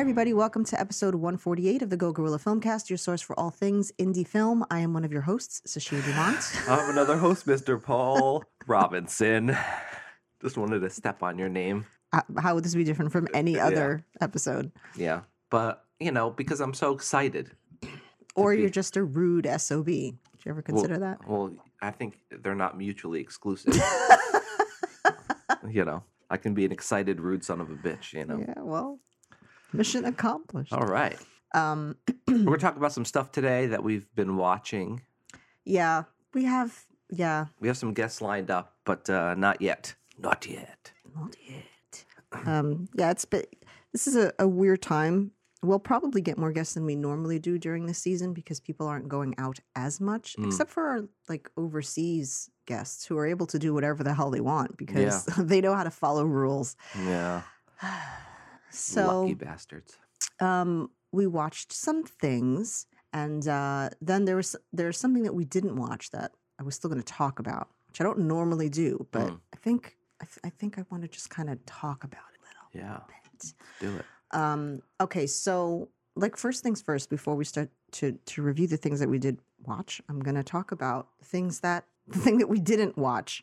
Hi, everybody. Welcome to episode 148 of the Go Gorilla Filmcast, your source for all things indie film. I am one of your hosts, Sashia Dumont. I'm another host, Mr. Paul Robinson. Just wanted to step on your name. Uh, How would this be different from any other episode? Yeah. But, you know, because I'm so excited. Or be- you're just a rude SOB. Did you ever consider that? Well, I think they're not mutually exclusive. you know, I can be an excited, rude son of a bitch, you know? Yeah, well, mission accomplished. All right. Um, We're going to talk about some stuff today that we've been watching. yeah, we have, yeah, We have some guests lined up, but uh, not yet. Not yet. not yet. Um, yeah, it's been, this is a, a weird time. We'll probably get more guests than we normally do during the season because people aren't going out as much, Mm. except for our like overseas guests who are able to do whatever the hell they want because they know how to follow rules. Yeah. So Lucky bastards. um, we watched some things, and uh, then there was there's something that we didn't watch that I was still going to talk about, which I don't normally do, but Mm. I think I, th- I think I want to just kind of talk about it a little Yeah. bit. Do it. Um, okay, so like first things first, before we start to to review the things that we did watch, I'm going to talk about things that the thing that we didn't watch,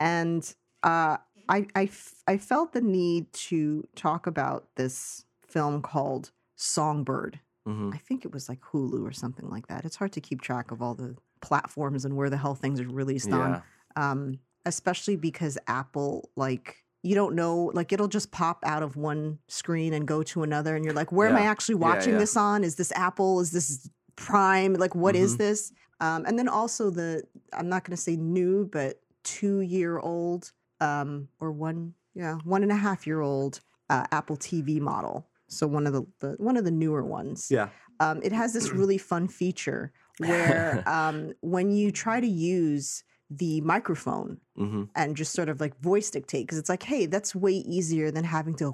and uh, I I f- I felt the need to talk about this film called Songbird. hmm I think it was like Hulu or something like that. It's hard to keep track of all the platforms and where the hell things are released Yeah. on um, especially because Apple, like, you don't know, like, it'll just pop out of one screen and go to another, and you're like, where am I actually watching yeah. this on? Is this Apple? Is this Prime? Like, what is Mhm. this? Um, and then also the, I'm not going to say new, but two year old, um, or one, yeah, one and a half year old uh, Apple TV model. So one of the, the one of the newer ones Yeah. um, it has this really fun feature where um, when you try to use the microphone hmm and just sort of like voice dictate, because it's like, hey, that's way easier than having to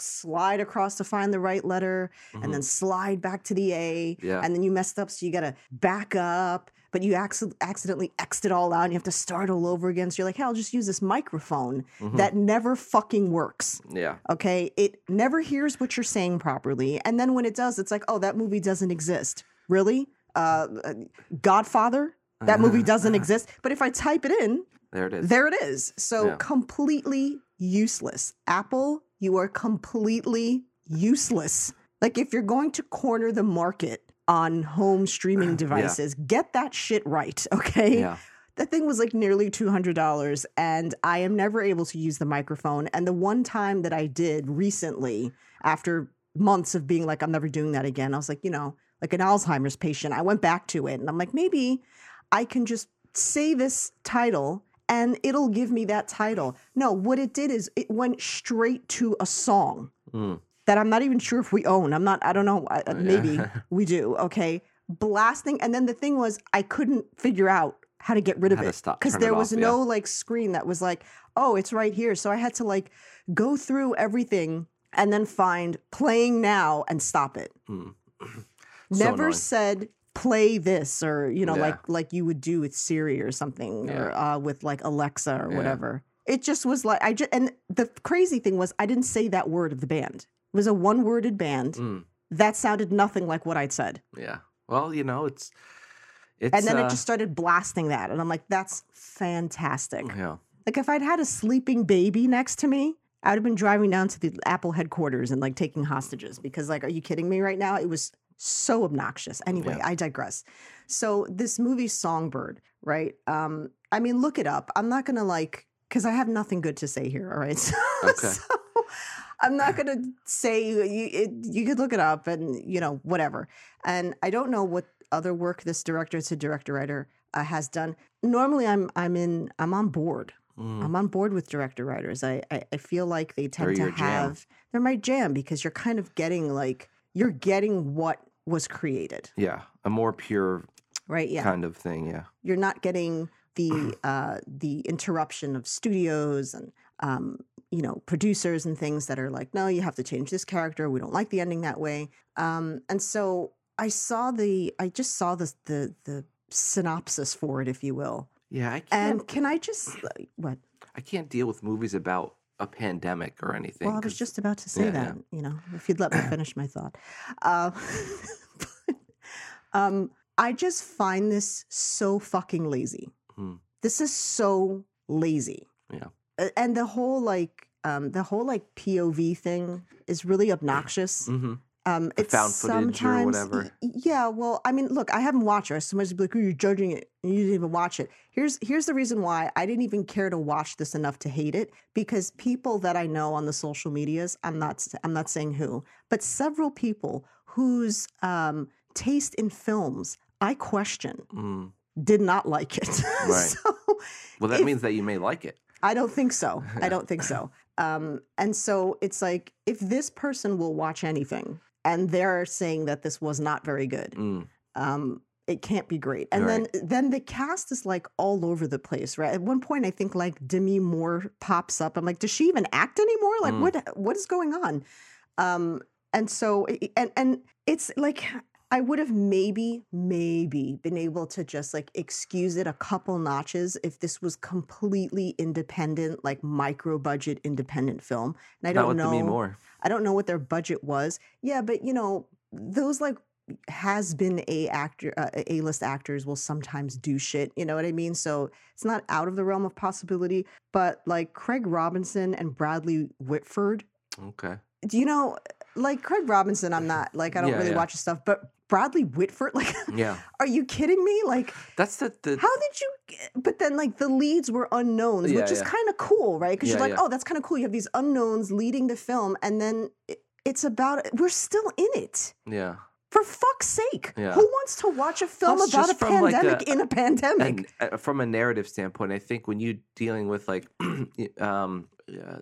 slide across to find the right letter and then slide back to the A. Mm-hmm. Yeah. And then you messed up, so you got to back up, but you acc- accidentally X'd it all out and you have to start all over again. So you're like, hey, I'll just use this microphone Mhm. that never fucking works. Yeah. Okay. It never hears what you're saying properly. And then when it does, it's like, oh, that movie doesn't exist. Really? Uh, uh, Godfather? That movie doesn't exist. But if I type it in, There it is. there it is. So Yeah. completely useless. Apple, you are completely useless. Like if you're going to corner the market on home streaming devices, get that shit right. Okay. yeah. That thing was like nearly $200 and I am never able to use the microphone. And the one time that I did recently, after months of being like, I'm never doing that again, I was like, you know, like an Alzheimer's patient, I went back to it and I'm like, maybe I can just say this title and it'll give me that title. No, what it did is it went straight to a song Mm. that I'm not even sure if we own. I'm not, I don't know. I- yeah. Maybe we do. Okay. Blasting. And then the thing was, I couldn't figure out how to get rid of it because turn it there was off, no like screen that was like, oh, it's right here. So I had to like go through everything and then find playing now and stop it. Mm. So Never annoying. said play this or you know Yeah. like like you would do with Siri or something or uh, with like Alexa or Yeah. whatever. It just was like I just and the crazy thing was I didn't say that word of the band. It was a one worded band Mm. that sounded nothing like what I'd said. Yeah. Well, you know, it's it's And then uh, it just started blasting that. And I'm like, that's fantastic. yeah. Like if I'd had a sleeping baby next to me, I'd have been driving down to the Apple headquarters and like taking hostages because like, are you kidding me right now? It was so obnoxious. Anyway, Yeah. I digress. So this movie Songbird, right? Um, I mean, look it up. I'm not gonna like because I have nothing good to say here. All right. So, Okay. so I'm not gonna say you. It, you could look it up and you know whatever. And I don't know what other work this director, it's a director writer, uh, has done. Normally, I'm I'm in I'm on board. Mm. I'm on board with director writers. I, I, I feel like they tend They're to your jam. have they're my jam because you're kind of getting like you're getting what was created, Yeah. A more pure right? Yeah, kind of thing. Yeah. you're not getting the uh, the interruption of studios and um, you know producers and things that are like, no, you have to change this character. We don't like the ending that way. Um, and so I saw the I just saw the the the synopsis for it, if you will. Yeah. I can't. And can I just what? I can't deal with movies about a pandemic or anything. Well, I was just about to say yeah, that, yeah. you know, if you'd let me finish my thought. Uh, but, um, I just find this so fucking lazy. Hmm. This is so lazy. Yeah. And the whole like, um, the whole like POV thing is really obnoxious. Mhm. Um, it's found footage or sometimes- whatever. Yeah, well, I mean, look, I haven't watched it. Somebody's be like, "Oh, you're judging it, and you didn't even watch it." Here's here's the reason why I didn't even care to watch this enough to hate it because people that I know on the social medias, I'm not I'm not saying who, but several people whose um, taste in films I question Mm. did not like it. Right. so Well, that If- means that you may like it. I don't think so. I don't think so. Um, and so it's like if this person will watch anything and they're saying that this was not very good, Mm. um, it can't be great. And then then the cast is like all over the place, right? At one point, I think like Demi Moore pops up. I'm like, does she even act anymore? Like, Mm. what what is going on? Um, and so and and it's like I would have maybe maybe been able to just like excuse it a couple notches if this was completely independent, like micro budget independent film. And I Not don't know. Demi Moore. I don't know what their budget was. Yeah, but you know, those like has been a actor uh, a list actors will sometimes do shit, you know what I mean? So it's not out of the realm of possibility, but like Craig Robinson and Bradley Whitford, Okay. do you know like Craig Robinson I'm not like I don't Yeah, really yeah. watch his stuff, but Bradley Whitford like Yeah. are you kidding me? Like That's the, the how did you get, but then like the leads were unknowns Yeah, which is kind of cool right because you're like oh that's kind of cool you have these unknowns leading the film and then it, it's about we're still in it yeah. for fuck's sake Yeah. who wants to watch a film Plus, about a from, like, pandemic a- in a pandemic And from a narrative standpoint, I think when you're dealing with like, um, yeah,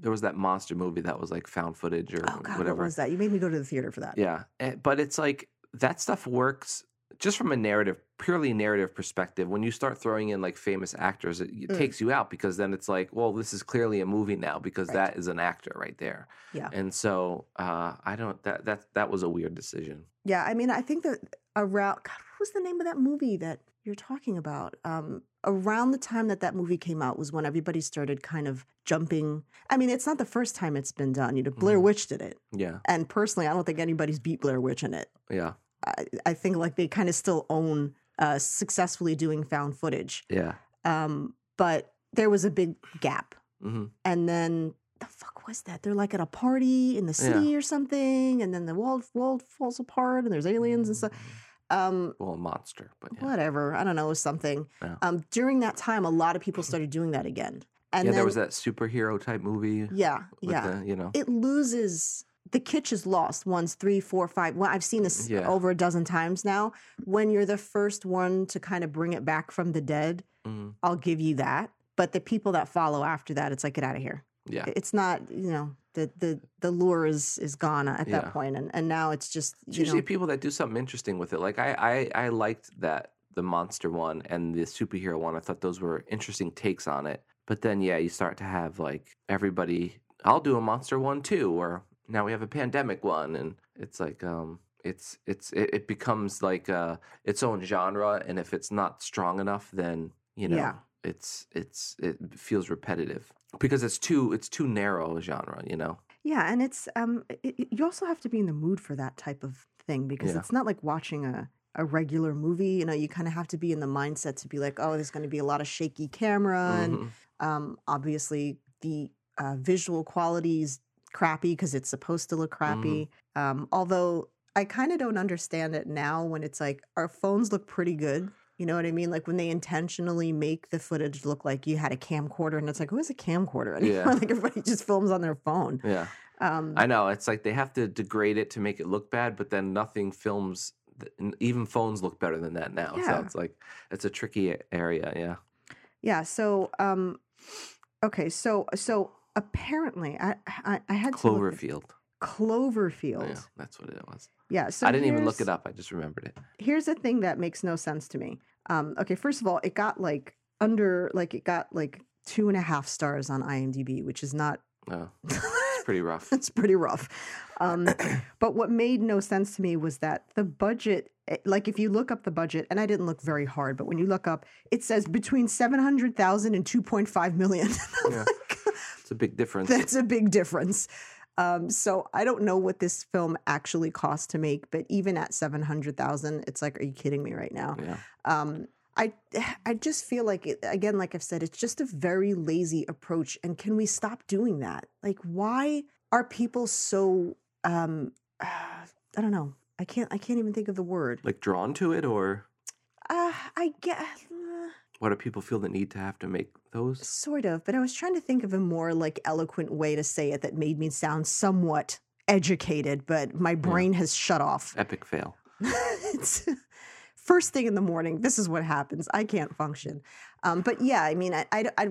there was that monster movie that was like found footage or oh god whatever. what was that you made me go to the theater for that Yeah, eh, but it's like that stuff works just from a narrative, purely narrative perspective. When you start throwing in like famous actors, it, it Mm. takes you out because then it's like, well, this is clearly a movie now because Right. that is an actor right there. Yeah. and so uh, I don't that that that was a weird decision. yeah i mean i think that around god what was the name of that movie that you're talking about um around the time that that movie came out was when everybody started kind of jumping i mean it's not the first time it's been done you know blair Mhm. witch did it Yeah, and personally i don't think anybody's beat blair witch in it yeah, i, I think like they kind of still own uh successfully doing found footage yeah. um but there was a big gap hmm and then the fuck was that? They're like at a party in the Yeah. city or something, and then the world world falls apart, and there's aliens and stuff. Um, Well, a monster, but yeah. whatever. I don't know, something. Yeah. Um, during that time, a lot of people started doing that again, and yeah, then there was that superhero type movie. yeah, yeah. the, you know. It loses. The kitsch is lost once, three, four, five. Well, I've seen this Yeah. over a dozen times now. When you're the first one to kind of bring it back from the dead, Mhm. I'll give you that. But the people that follow after that, it's like get out of here. Yeah, it's not you know the the the lure is is gone at Yeah. that point and and now it's just It's usually know people that do something interesting with it. Like I, I, I liked that the monster one and the superhero one. I thought those were interesting takes on it. But then, yeah, you start to have like everybody. I'll do a monster one too, or now we have a pandemic one, and it's like, um, it's it's it, it becomes like uh its own genre, and if it's not strong enough, then you know. Yeah. It's it's it feels repetitive because it's too it's too narrow a genre, you know. yeah and it's um it, you also have to be in the mood for that type of thing because Yeah. it's not like watching a a regular movie you know you kind of have to be in the mindset to be like oh there's going to be a lot of shaky camera and Mhm. um obviously the uh, visual quality is crappy because it's supposed to look crappy um although i kind of don't understand it now when it's like our phones look pretty good you know what i mean like when they intentionally make the footage look like you had a camcorder and it's like who has a camcorder anymore Yeah. like everybody just films on their phone Yeah. um I know it's like they have to degrade it to make it look bad, but then nothing films. Even phones look better than that now. Yeah. So it's like it's a tricky area. Yeah. yeah so um okay so so apparently i i, I had to look at- Cloverfield. Yeah, that's what it was. yeah so I didn't even look it up. I just remembered it. here's the thing that makes no sense to me. Um, okay, first of all, it got like under like it got like two and a half stars on IMDb, which is not. Oh, it's pretty rough. it's pretty rough. Um, but what made no sense to me was that the budget, eh, like if you look up the budget, and I didn't look very hard, but when you look up, it says between 700,000 and 2.5 million. I'm Yeah. like, It's a big difference. That's a big difference. Um, so I don't know what this film actually cost to make, but even at seven hundred thousand, it's like, are you kidding me right now? yeah. Um, I I just feel like it, again, like I've said, it's just a very lazy approach. And can we stop doing that? Like, why are people so? Um, I don't know. I can't. I can't even think of the word. Like drawn to it, or Uh, I get why do people feel the need to have to make those? sort of, but I was trying to think of a more like eloquent way to say it that made me sound somewhat educated, but my brain has shut off. Epic fail. it's first thing in the morning. This is what happens. I can't function. Um, but yeah, I mean, I, I, I-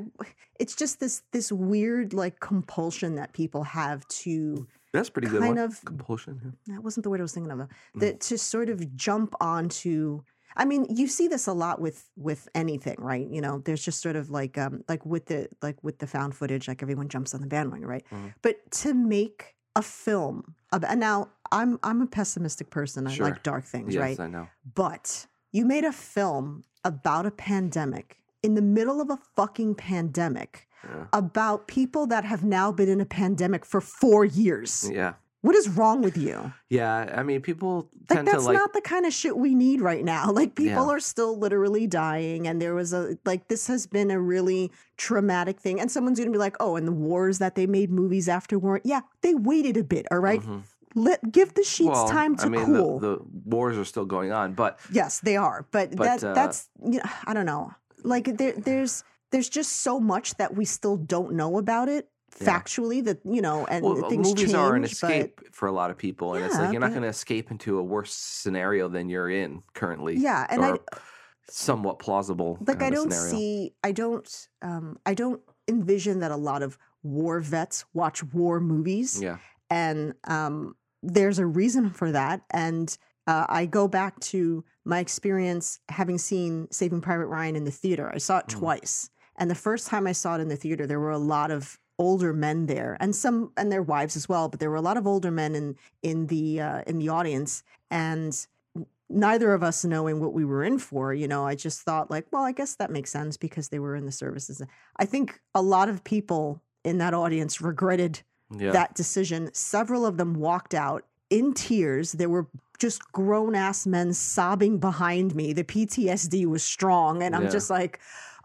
it's just this this weird like compulsion that people have to. That's pretty good Kind of- compulsion. yeah. That wasn't the word I was thinking of. Though. Mm. That to sort of jump onto. I mean, you see this a lot with with anything, right? You know, there's just sort of like um like with the like with the found footage, like everyone jumps on the bandwagon, right? Mhm. But to make a film about and now I'm I'm a pessimistic person. I Sure. like dark things, Yes, right? I know. But you made a film about a pandemic in the middle of a fucking pandemic Yeah. about people that have now been in a pandemic for four years. Yeah. What is wrong with you? Yeah. I mean, people Like that's to like. not the kind of shit we need right now. Like people Yeah. are still literally dying and there was a like this has been a really traumatic thing and someone's to be like, "Oh, and the wars that they made movies after weren't Yeah, they waited a bit, all right? Mhm. Let give the sheets well, time to I mean, cool. the, the wars are still going on, but Yes, they are. But, But, that uh, that's you know, I don't know. Like there there's there's just so much that we still don't know about it Yeah. factually that you know and well, things movies change are an but escape for a lot of people, and it's like you're not going to escape into a worse scenario than you're in currently. yeah and I somewhat plausible. like I don't scenario. see I don't um I don't envision that a lot of war vets watch war movies Yeah. and um, there's a reason for that. And uh, I go back to my experience having seen Saving Private Ryan in the theater. I saw it Mhm. twice, and the first time I saw it in the theater, there were a lot of older men there, and some and their wives as well. But there were a lot of older men in in the uh, in the audience, and neither of us knowing what we were in for, you know, I just thought like, well, I guess that makes sense because they were in the services. I think a lot of people in that audience regretted Yeah. that decision. Several of them walked out in tears. There were just grown ass men sobbing behind me. The PTSD was strong. And I'm Yeah. just like,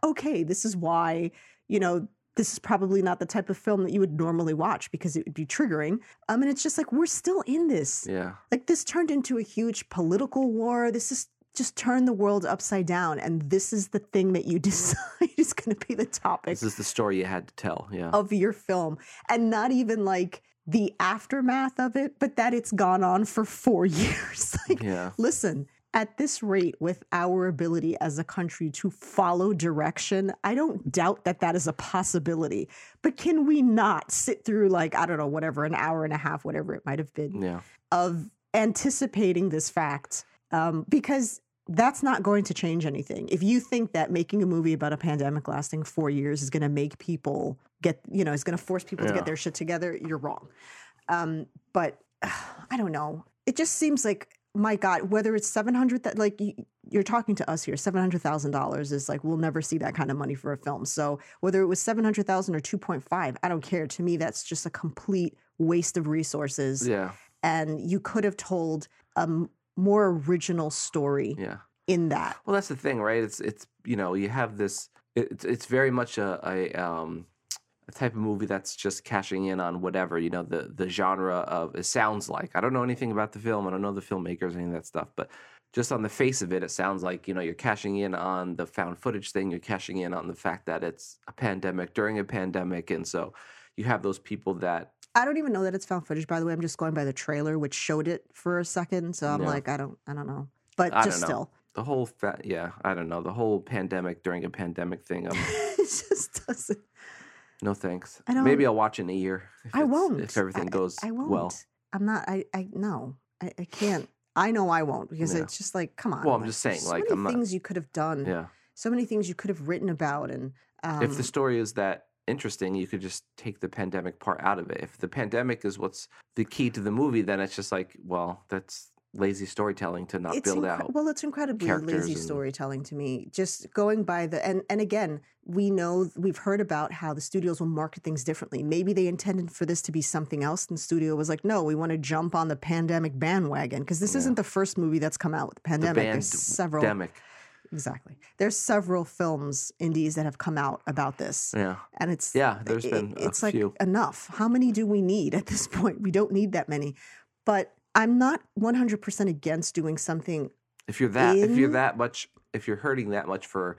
okay, this is why, you know, this is probably not the type of film that you would normally watch because it would be triggering. Um, and it's just like, we're still in this. yeah. Like, this turned into a huge political war. This is just turned the world upside down. And this is the thing that you decide is going to be the topic This is the story you had to tell. Yeah. of your film and not even like the aftermath of it, but that it's gone on for four years. like, yeah. listen, at this rate, with our ability as a country to follow direction, I don't doubt that that is a possibility. But can we not sit through, like, I don't know, whatever, an hour and a half, whatever it might have been, Yeah. of anticipating this fact? Um, because that's not going to change anything. If you think that making a movie about a pandemic lasting four years is going to make people get, you know, is going to force people to get their shit together, you're wrong. Um, but I don't know. It just seems like, my God, whether it's 700, that like you, you're talking to us here, $700,000 is like, we'll never see that kind of money for a film. So whether it was 700,000 or 2.5, I don't care. To me, that's just a complete waste of resources. Yeah. And you could have told a more original story Yeah. in that. Well, that's the thing, right? It's it's you know you have this. It's it's very much a, a um a type of movie that's just cashing in on whatever you know the the genre of it sounds like. I don't know anything about the film. I don't know the filmmakers any of that stuff, but just on the face of it, it sounds like you know you're cashing in on the found footage thing. You're cashing in on the fact that it's a pandemic during a pandemic, and so you have those people that I don't even know that it's found footage, by the way. I'm just going by the trailer, which showed it for a second. So I'm Yeah. like, I don't, I don't know. But I just still, the whole fa- yeah I don't know the whole pandemic during a pandemic thing. Um, it just doesn't. No thanks. I don't- Maybe I'll watch in a year. I won't. if everything I- goes I won't. well. I'm not. I. I no. I, I can't. I know I won't because Yeah. it's just like, come on. Well, I'm like, just saying, so like, many I'm not- things you could have done. Yeah. So many things you could have written about, and um, if the story is that interesting, you could just take the pandemic part out of it. If the pandemic is what's the key to the movie, then it's just like, well, that's lazy storytelling to not it's build incre- out. well it's incredibly lazy and- storytelling to me just going by the and and again we know we've heard about how the studios will market things differently maybe they intended for this to be something else and the studio was like no we want to jump on the pandemic bandwagon because this Yeah. isn't the first movie that's come out with the the pandemic band there's several demic. exactly there's several films indies that have come out about this Yeah. and it's Yeah, there's it- been it's like few. enough. How many do we need at this point? We don't need that many. But I'm not 100% against doing something. If you're that if you're that much if you're hurting that much for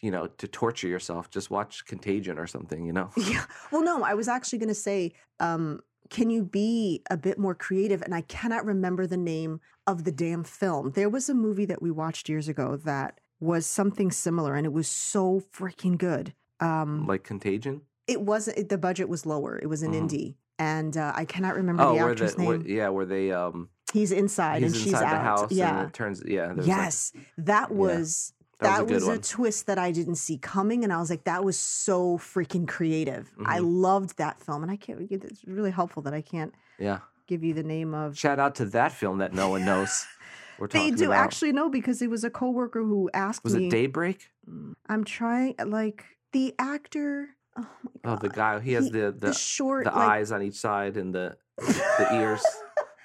you know, to torture yourself, just watch Contagion or something, you know. Yeah. Well, no, I was actually going to say, um, can you be a bit more creative? And I cannot remember the name of the damn film. There was a movie that we watched years ago that was something similar, and it was so freaking good. Um, like Contagion. it wasn't. It, the budget was lower. It was an Mhm. indie, and uh, I cannot remember Oh, the actor's the name. where, yeah, where they um he's inside he's and she's inside out. the house yeah. it turns yeah, there's like- Yes, that Yeah, was that that, was a was, a twist that I didn't see coming, and I was like, that was so freaking creative. I Mhm. loved that film, and I can't. It's really helpful that I can't yeah. give you the name of. Shout out to that film that no one knows. We're They do about. actually know because it was a coworker who asked Was me. it Daybreak? Mm, I'm trying like the actor. Oh Oh, the guy. He has He- the the the, short the like, eyes on each side and the the ears.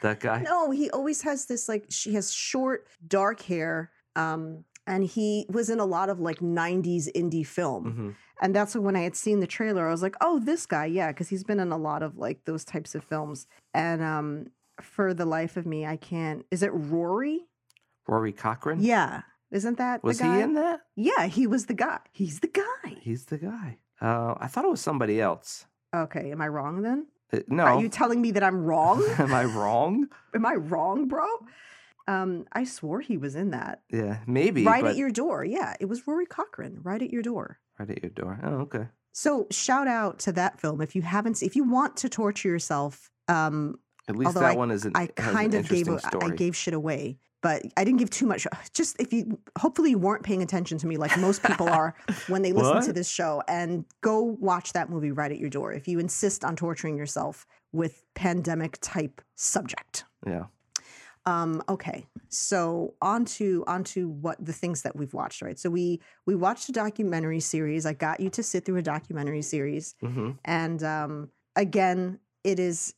That guy. No, he always has this like she has short dark hair. Um and he was in a lot of like 90s indie film. hmm And that's when I had seen the trailer. I was like, "Oh, this guy, yeah," because he's been in a lot of like those types of films. And um for the life of me, I can't. Is it Rory? Rory Cochrane. Yeah, isn't that Was the guy? he in that? Yeah, he was the guy. He's the guy. He's the guy. Uh, I thought it was somebody else. Okay, am I wrong then? Uh, no. Are you telling me that I'm wrong? Am I wrong? am I wrong, bro? Um, I swore he was in that. Yeah, maybe. right but at your door. Yeah, it was Rory Cochrane. Right at your door. right at your door. Oh, okay. So shout out to that film if you haven't. If you want to torture yourself, um, At least that I- one is an, I kind of gave a- I story. gave shit away, but I didn't give too much. Just if you, hopefully, you weren't paying attention to me like most people are when they listen to this show, and go watch that movie right at your door if you insist on torturing yourself with pandemic type subject. yeah. Um, okay, so on to on to what the things that we've watched, right? So we we watched a documentary series. I got you to sit through a documentary series, hmm and um, again, it is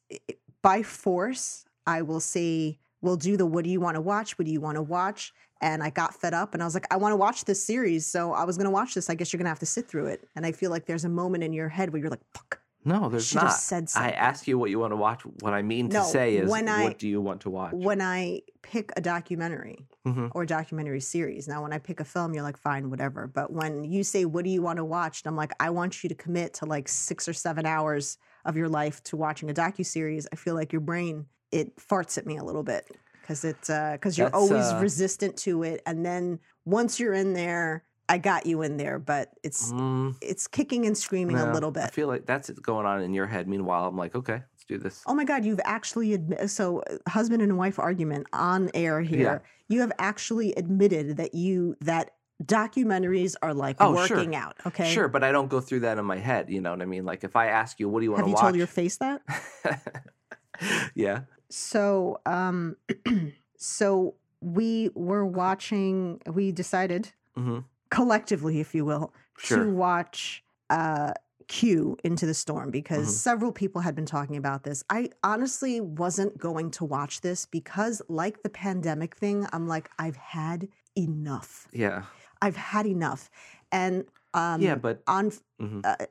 by force. I will say, we'll do the what do you want to watch? What do you want to watch? And I got fed up and I was like, I want to watch this series. So I was going to watch this. I guess you're going to have to sit through it. And I feel like there's a moment in your head where you're like, fuck, No, there's not. said I something. ask you what you want to watch. What I mean to say is, when I- what do you want to watch? when I pick a documentary hmm or documentary series, now when I pick a film, you're like, fine, whatever. But when you say, what do you want to watch? And I'm like, I want you to commit to like six or seven hours of your life to watching a docu-series. I feel like your brain, it farts at me a little bit because it, because you're That's, always uh, resistant to it. And then once you're in there, I got you in there, but it's, Mm, it's kicking and screaming a little bit. I feel like that's going on in your head. Meanwhile, I'm like, okay, let's do this. Oh my God, you've actually admitted, so uh, husband and wife argument on air here. You have actually admitted that you, that documentaries are like Oh, sure. working out. Okay. Sure, but I don't go through that in my head. You know what I mean? Like if I ask you, what do you want Have to you watch? told your face that? yeah. So, um, so we were watching, we decided hmm collectively, if you will, Sure. to watch, uh, Q into the storm because Mhm. several people had been talking about this. I honestly wasn't going to watch this because, like the pandemic thing, I'm like, I've had enough. Yeah. I've had enough. And um, yeah, but on mhm. uh,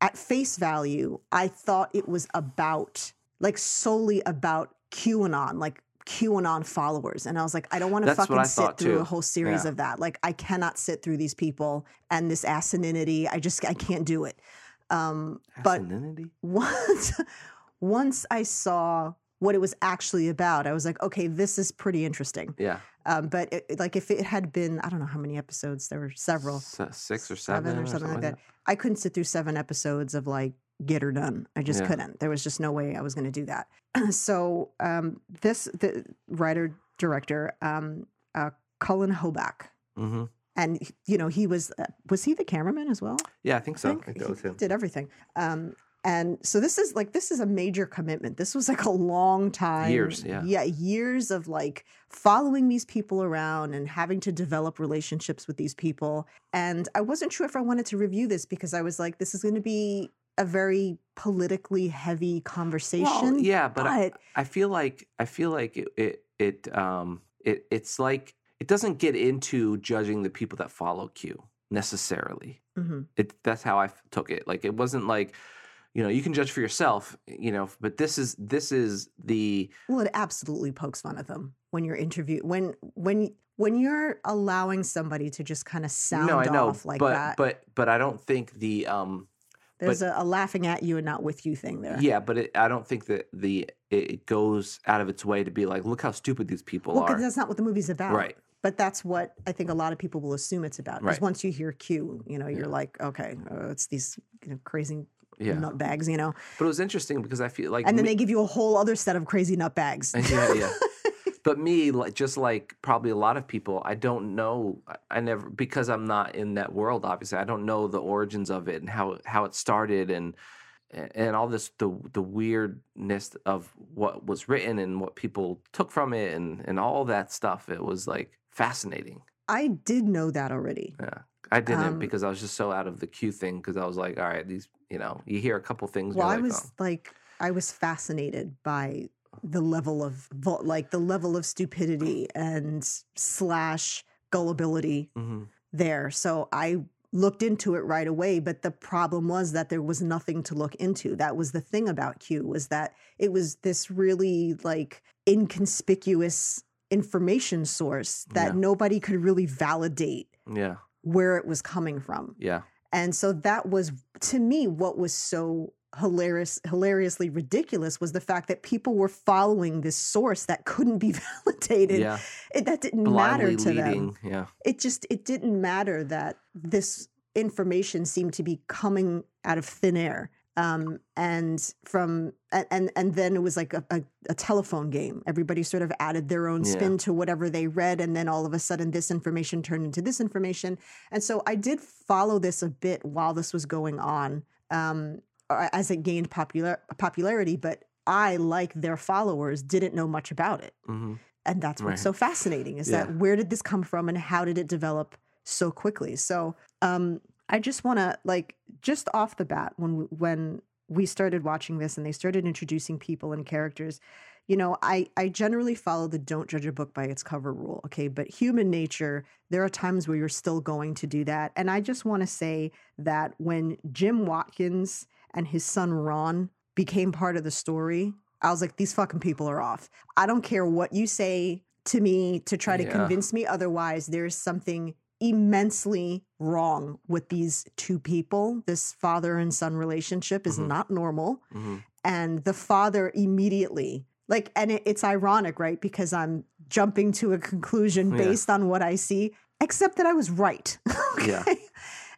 at face value, I thought it was about like solely about QAnon, like QAnon followers. And I was like, I don't want to fucking sit through a whole series Yeah. of that. Like I cannot sit through these people and this asininity. I just I can't do it. Um, but once once I saw what it was actually about, I was like, okay, this is pretty interesting. Yeah. Um, but it, like if it had been, I don't know how many episodes there were, several S- six or seven seven, or something like that. I couldn't sit through seven episodes of like get her done. I just Yeah. couldn't. There was just no way I was going to do that. so um, this the writer director, um, uh, Cullen Hoback, hmm and you know he was uh, was he the cameraman as well? Yeah, I think so. I think think that was he him. did everything. Um, And so this is like this is a major commitment. This was like a long time. Years, yeah. Yeah, years of like following these people around and having to develop relationships with these people. And I wasn't sure if I wanted to review this because I was like, this is going to be a very politically heavy conversation. Well, yeah, but, I, but I feel like I feel like it it, it um it it's like it doesn't get into judging the people that follow Q necessarily. mhm. It that's how I took it. Like it wasn't like you know you can judge for yourself, you know. But this is this is the Well, it absolutely pokes fun at them when you're interview when when when you're allowing somebody to just kind of sound no I know, off like but that. but but I don't think the um There's a, a laughing at you and not with you thing there. yeah, but it, I don't think that the it goes out of its way to be like look how stupid these people Well, are. that's not what the movie's about. Right. But that's what I think a lot of people will assume it's about. Because Right. once you hear Q, you know, you're Yeah. like, okay, uh, it's these you know, crazy Yeah, nut bags, you know. but it was interesting because I feel like And then me- they give you a whole other set of crazy nut bags. yeah yeah. but me like just like probably a lot of people i don't know I- never because i'm not in that world obviously i don't know the origins of it and how how it started and and all this the the weirdness of what was written and what people took from it and and all that stuff it was like fascinating I did know that already. yeah i didn't Um, because i was just so out of the q thing because i was like all right these you know you hear a couple things Well, I like, was like, I was fascinated by the level of like the level of stupidity and slash gullibility. Mhm. there. So I looked into it right away, but the problem was that there was nothing to look into. That was the thing about Q was that it was this really like inconspicuous information source that Yeah. nobody could really validate yeah where it was coming from. yeah And so that was to me what was so hilarious hilariously ridiculous was the fact that people were following this source that couldn't be validated. yeah. It, that didn't blindly matter to them. yeah. It just it didn't matter that this information seemed to be coming out of thin air. Um, and from and, and then it was like a, a, a telephone game. Everybody sort of added their own Yeah. spin to whatever they read and then all of a sudden this information turned into this information. And so i did follow this a bit while this was going on. Um, as it gained popular popularity but i like their followers didn't know much about it. Hmm and that's what's Right. so fascinating is Yeah. that where did this come from and how did it develop so quickly? So um i just want to like just off the bat when we, when we started watching this and they started introducing people and characters you know i i generally follow the don't judge a book by its cover rule okay? But human nature there are times where you're still going to do that. And i just want to say that when jim watkins and his son ron became part of the story i was like these fucking people are off I don't care what you say to me to try to Yeah. convince me otherwise. There's something immensely wrong with these two people. This father and son relationship is Mhm. not normal. hmm And the father immediately, like, and it, it's ironic, right? Because I'm jumping to a conclusion Yeah. based on what I see, except that I was right. Yeah. okay?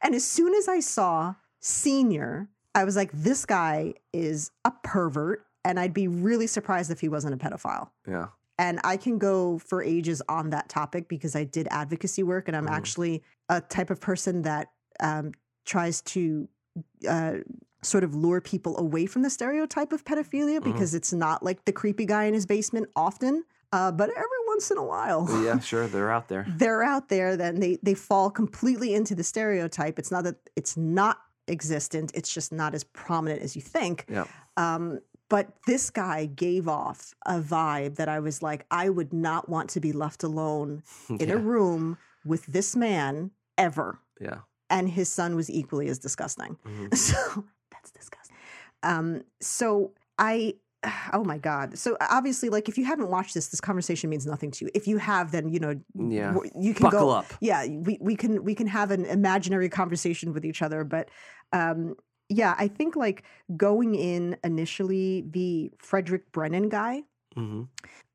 And as soon as I saw senior, I was like, this guy is a pervert. And I'd be really surprised if he wasn't a pedophile. yeah And I can go for ages on that topic because I did advocacy work and I'm Mhm. actually a type of person that um, tries to uh, sort of lure people away from the stereotype of pedophilia because it's not like the creepy guy in his basement often, uh, but every once in a while. yeah, sure, they're out there. They're out there, then they, they fall completely into the stereotype. It's not that it's not existent, it's just not as prominent as you think. Yeah, Um, but this guy gave off a vibe that I was like, I would not want to be left alone in yeah, a room with this man ever. yeah. And his son was equally as disgusting. mhm. So that's disgusting. Um, so I, oh my God. So obviously, like, if you haven't watched this, this conversation means nothing to you. If you have, then, you know, Yeah. you can Buckle go. up. Yeah, we, we can we can have an imaginary conversation with each other, but um, yeah, I think like going in initially, the Frederick Brennan guy, hmm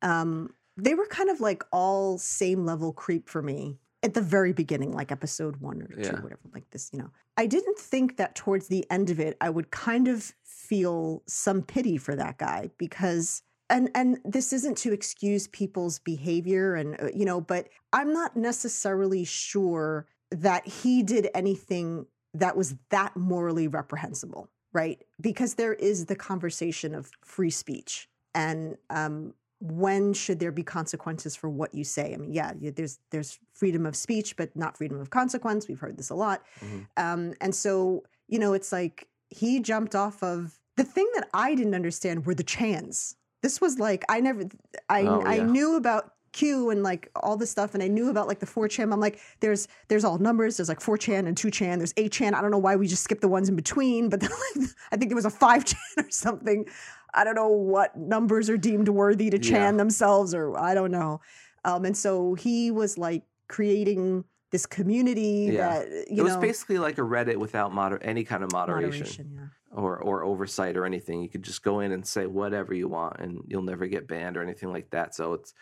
um, they were kind of like all same level creep for me at the very beginning, like episode one or two, Yeah. whatever, like this, you know. I didn't think that towards the end of it, I would kind of feel some pity for that guy because. And and this isn't to excuse people's behavior and uh, you know, but I'm not necessarily sure that he did anything that was that morally reprehensible, right? Because there is the conversation of free speech and um, when should there be consequences for what you say? I mean, yeah, there's there's freedom of speech, but not freedom of consequence. We've heard this a lot, Mhm. um, and so you know, it's like he jumped off of the thing that I didn't understand were the chans. This was like I never, I Oh, I knew about Q and like all this stuff, and I knew about like the four chan. I'm like, there's there's all numbers. There's like four chan and two chan. There's eight chan. I don't know why we just skipped the ones in between, but then, like, I think there was a five chan or something. I don't know what numbers are deemed worthy to chan Yeah. themselves, or I don't know. Um, and so he was like creating this community Yeah. that It you was know basically like a Reddit without moder- any kind of moderation, moderation. Yeah. or or oversight or anything. You could just go in and say whatever you want, and you'll never get banned or anything like that. So it's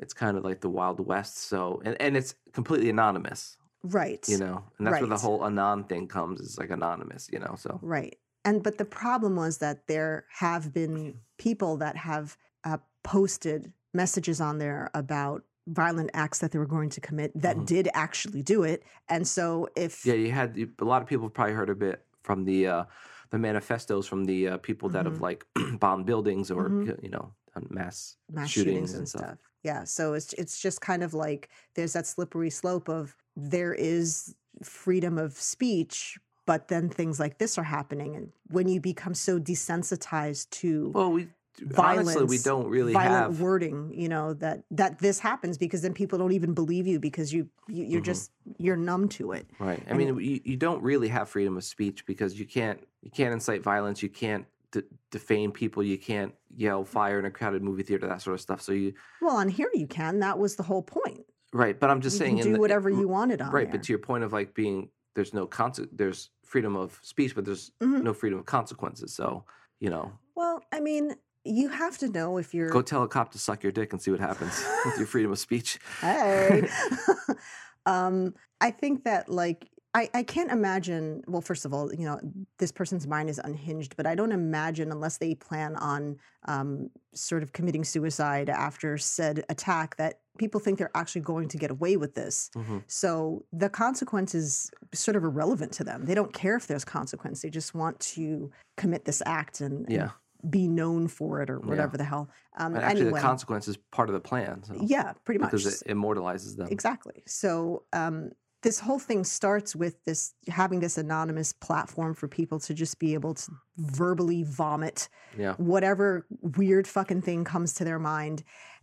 it's kind of like the Wild West. So and, and it's completely anonymous, Right. you know, and that's where the whole anon thing comes. Is like anonymous, you know. So Right. And but the problem was that there have been people that have uh, posted messages on there about violent acts that they were going to commit that Mhm. did actually do it. And so if yeah, you had a lot of people have probably heard a bit from the uh, the manifestos from the uh, people that have Mhm. like bombed buildings or Mhm. you know mass mass shootings shootings, and and stuff. stuff. Yeah, so it's it's just kind of like there's that slippery slope of there is freedom of speech, but then things like this are happening, and when you become so desensitized to Well, we honestly we don't really violent have wording, you know that that this happens because then people don't even believe you because you, you you're Mhm. just you're numb to it. Right. I And- mean, you, you don't really have freedom of speech because you can't you can't incite violence. You can't d- defame people. You can't yell fire in a crowded movie theater. That sort of stuff. So you Well, on here you can. That was the whole point. right. But I'm just you saying, do the- whatever you wanted on Right. there. But to your point of like being there's no conse- there's freedom of speech, but there's Mhm. no freedom of consequences. So you know, Well, I mean, you have to know if you're go tell a cop to suck your dick and see what happens with your freedom of speech. hey. um, I think that like I, I can't imagine well, first of all, you know, this person's mind is unhinged, but I don't imagine unless they plan on um, sort of committing suicide after said attack that people think they're actually going to get away with this. Mhm. So the consequence is sort of irrelevant to them. They don't care if there's consequence. They just want to commit this act and, and be known for it or Yeah. whatever the hell. Um, And actually, anyway, the consequence is part of the plan. So, yeah, pretty much. because it immortalizes them. Exactly. So um, this whole thing starts with this having this anonymous platform for people to just be able to verbally vomit Yeah. whatever weird fucking thing comes to their mind,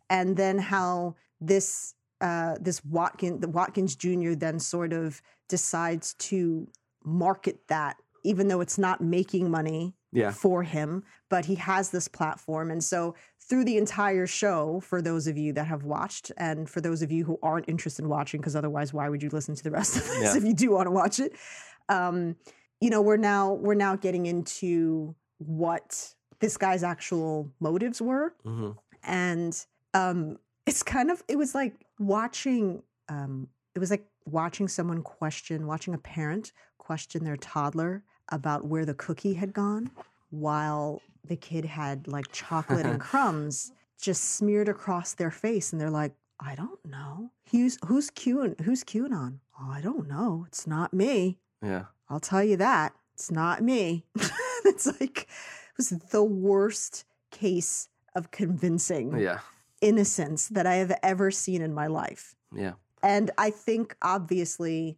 and then how this uh, this Watkins the Watkins Jr. then sort of decides to market that, even though it's not making money Yeah. for him, but he has this platform. And so through the entire show, for those of you that have watched, and for those of you who aren't interested in watching, because otherwise, why would you listen to the rest of this Yeah. if you do want to watch it? Um, you know, we're now we're now getting into what this guy's actual motives were, hmm and um, it's kind of it was like watching um, it was like watching someone question, watching a parent question their toddler about where the cookie had gone, while the kid had like chocolate and crumbs just smeared across their face, and they're like, "I don't know who's who's queuing who's queuing on. Oh, I don't know. It's not me. Yeah. I'll tell you that it's not me." it's like it was the worst case of convincing Yeah. innocence that I have ever seen in my life. Yeah. And I think obviously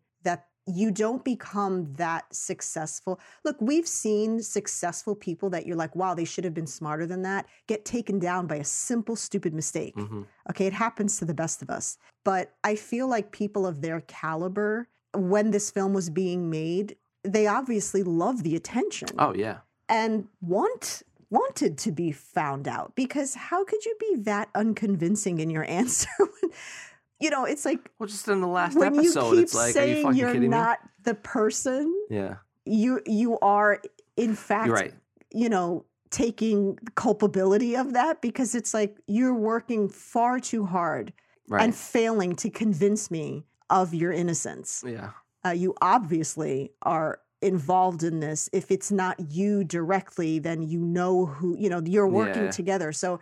you don't become that successful. Look, we've seen successful people that you're like, wow, they should have been smarter than that, get taken down by a simple, stupid mistake. hmm Okay, it happens to the best of us. But I feel like people of their caliber, when this film was being made, they obviously love the attention Oh yeah. and want wanted to be found out because how could you be that unconvincing in your answer when, you know it's like Well, just in the last when you episode, keep it's like, are you saying fucking you're kidding not the person? Yeah. you you are in fact right. you know taking culpability of that because it's like you're working far too hard Right. and failing to convince me of your innocence yeah. uh, you obviously are involved in this if it's not you directly then you know who you know you're working Yeah. together so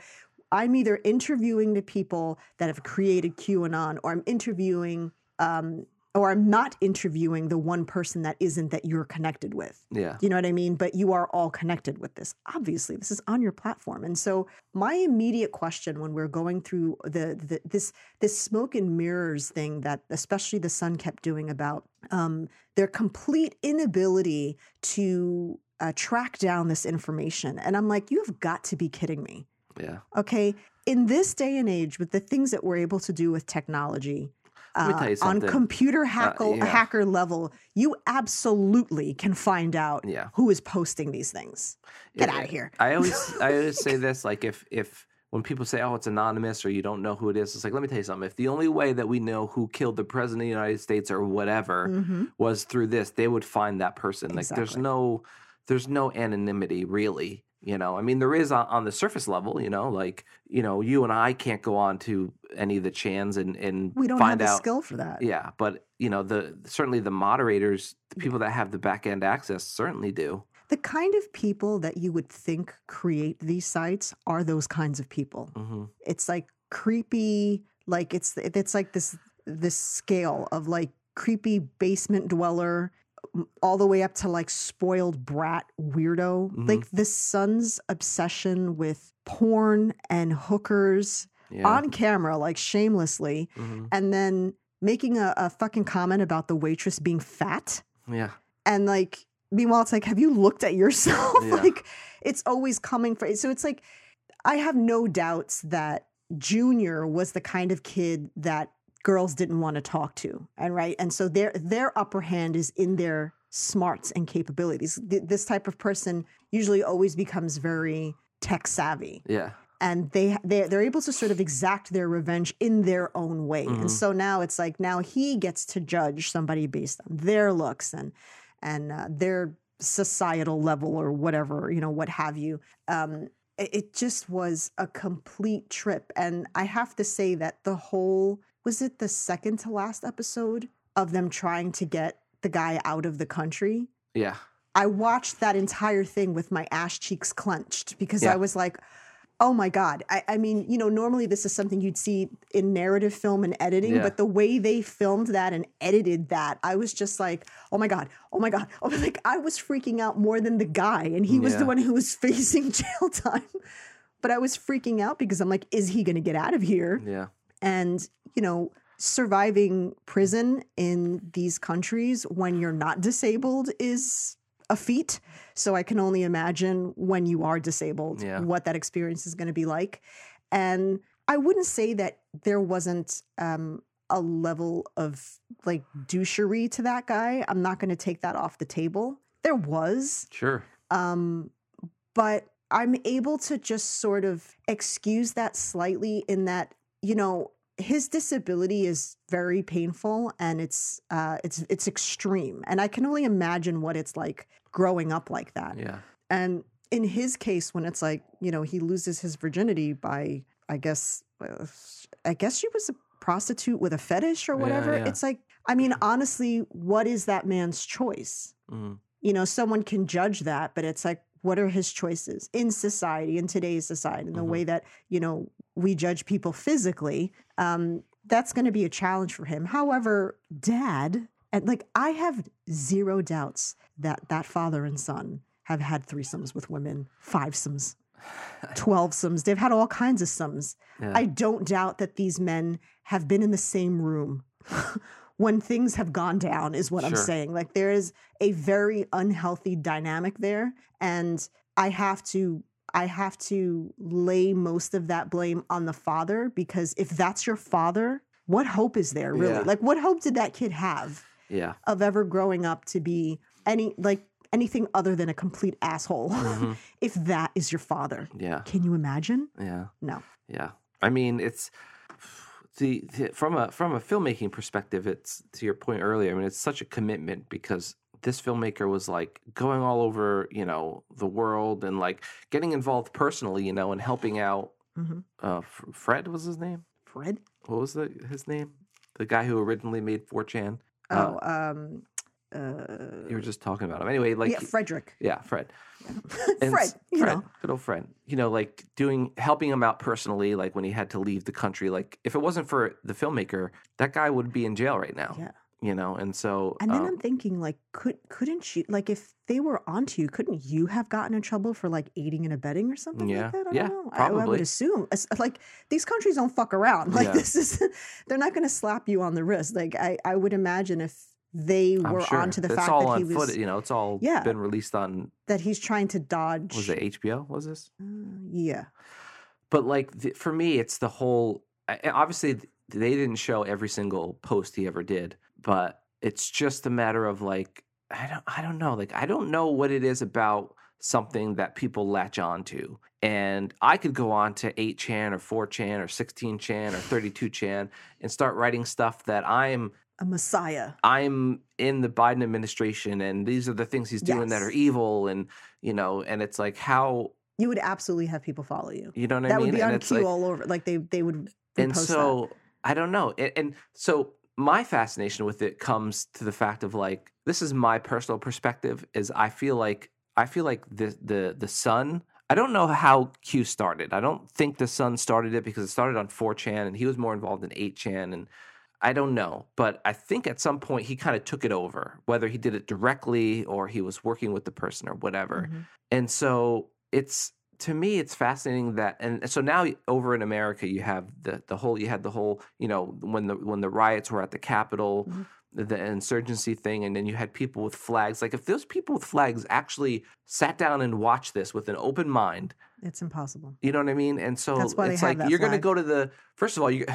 i'm either interviewing the people that have created qanon or i'm interviewing um, or I'm not interviewing the one person that isn't that you're connected with. Yeah. You know what I mean? But you are all connected with this. Obviously, this is on your platform. And so my immediate question when we're going through the, the this this smoke and mirrors thing that especially the son kept doing about um, their complete inability to uh, track down this information. And I'm like, you have got to be kidding me. Yeah. Okay. In this day and age, with the things that we're able to do with technology, Let me tell you uh, on computer hackle, yeah. hacker level, you absolutely can find out Yeah. who is posting these things. Get It- out of here. I always I always say this like if if when people say oh it's anonymous or you don't know who it is it's like let me tell you something if the only way that we know who killed the president of the United States or whatever Mhm. was through this they would find that person like there's no there's no anonymity really you know I mean there is on, on the surface level you know like you know you and I can't go on to any of the chans and and We don't have find the out skill for that. yeah but you know the certainly the moderators the people that have the back end access certainly do The kind of people that you would think create these sites are those kinds of people. hmm It's like creepy, like it's it's like this this scale of like creepy basement dweller all the way up to like spoiled brat weirdo. Mhm. Like the son's obsession with porn and hookers yeah on camera, like shamelessly, mhm, and then making a, a fucking comment about the waitress being fat. yeah And like, meanwhile, it's like, have you looked at yourself? Yeah. like, it's always coming from. So it's like, I have no doubts that Junior was the kind of kid that girls didn't want to talk to, and right, and so their their upper hand is in their smarts and capabilities. Th- This type of person usually always becomes very tech savvy yeah and they they they're able to sort of exact their revenge in their own way. Mhm. And so now it's like now he gets to judge somebody based on their looks and and uh, their societal level or whatever you know what have you. Um, it just was a complete trip, and I have to say that the whole was it the second to last episode of them trying to get the guy out of the country. yeah I watched that entire thing with my ass cheeks clenched because Yeah. I was like, oh my God. I, I mean, you know, normally this is something you'd see in narrative film and editing, Yeah. but the way they filmed that and edited that, I was just like, oh my God, oh my God. Oh, like I was freaking out more than the guy, and he was the one who was facing jail time. But I was freaking out because I'm like, is he going to get out of here? yeah and you know surviving prison in these countries when you're not disabled is a feat. So i can only imagine when you are disabled Yeah. what that experience is going to be like. And i wouldn't say that there wasn't um, a level of like douchery to that guy. I'm not going to take that off the table. There was. Sure. Um, but I'm able to just sort of excuse that slightly in that, you know, his disability is very painful and it's uh, it's it's extreme, and I can only imagine what it's like growing up like that. yeah And in his case, when it's like you know he loses his virginity by, I guess, uh, I guess she was a prostitute with a fetish or whatever. yeah. It's like, I mean, honestly, what is that man's choice? mhm, you know, someone can judge that, but it's like, what are his choices in society, in today's society, in the Mhm. way that, you know, we judge people physically? Um, that's going to be a challenge for him. However, dad, and like, I have zero doubts that that father and son have had threesomes with women, fivesomes, twelvesomes. They've had all kinds of sums. yeah I don't doubt that these men have been in the same room when things have gone down, is what I'm saying. Like there is a very unhealthy dynamic there. And I have to. I have to lay most of that blame on the father because if that's your father, what hope is there really? Yeah. Like, what hope did that kid have yeah of ever growing up to be any like anything other than a complete asshole? mhm, if that is your father, yeah can you imagine? yeah No. Yeah, I mean it's the, the from a from a filmmaking perspective. It's to your point earlier. I mean, it's such a commitment because this filmmaker was like going all over, you know, the world and like getting involved personally, you know, and helping out. Mhm. Uh, F- Fred was his name. Fred? What was the his name? The guy who originally made 4chan. Uh, Oh, um, uh, you were just talking about him. Anyway, like yeah, Frederick. yeah, Fred. And Fred, you Fred, know. good old Fred. You know, like doing helping him out personally, like when he had to leave the country. Like if it wasn't for the filmmaker, that guy would be in jail right now. Yeah. you know, and so And then um, I'm thinking, like, could couldn't you like if they were onto you, couldn't you have gotten in trouble for like aiding and abetting or something Yeah. like that? I Yeah, don't know. I, I would assume, like, these countries don't fuck around. Like, Yeah. this is they're not going to slap you on the wrist. Like, I I would imagine if they I'm were sure onto the it's fact all that on he was foot. You know, it's all Yeah. been released on that he's trying to dodge. was it HBO? Was this? Uh, yeah. But like th- for me, it's the whole. Obviously, they didn't show every single post he ever did, but it's just a matter of like I don't. I don't know. Like I don't know what it is about something that people latch on to. And I could go on to 8chan or 4chan or 16chan or 32chan and start writing stuff that I'm A messiah. I'm in the Biden administration and these are the things he's doing that are evil and you know and it's like how You would absolutely have people follow you. you know what I mean? that would be and on cue like all over. Like they they would and repost that. so I don't know and, and so my fascination with it comes to the fact of like this is my personal perspective is I feel like I feel like the the the son I don't know how Q started. I don't think the Son started it because it started on 4chan and he was more involved in 8chan and I don't know, but I think at some point he kind of took it over, whether he did it directly or he was working with the person or whatever. Mhm. And so it's to me it's fascinating that and so now over in America you have the the whole you had the whole, you know, when the when the riots were at the Capitol, Mhm. the insurgency thing and then you had people with flags. Like if those people with flags actually sat down and watched this with an open mind, It's impossible. you know what I mean? And so That's why they it's have like you're going to go to the first of all you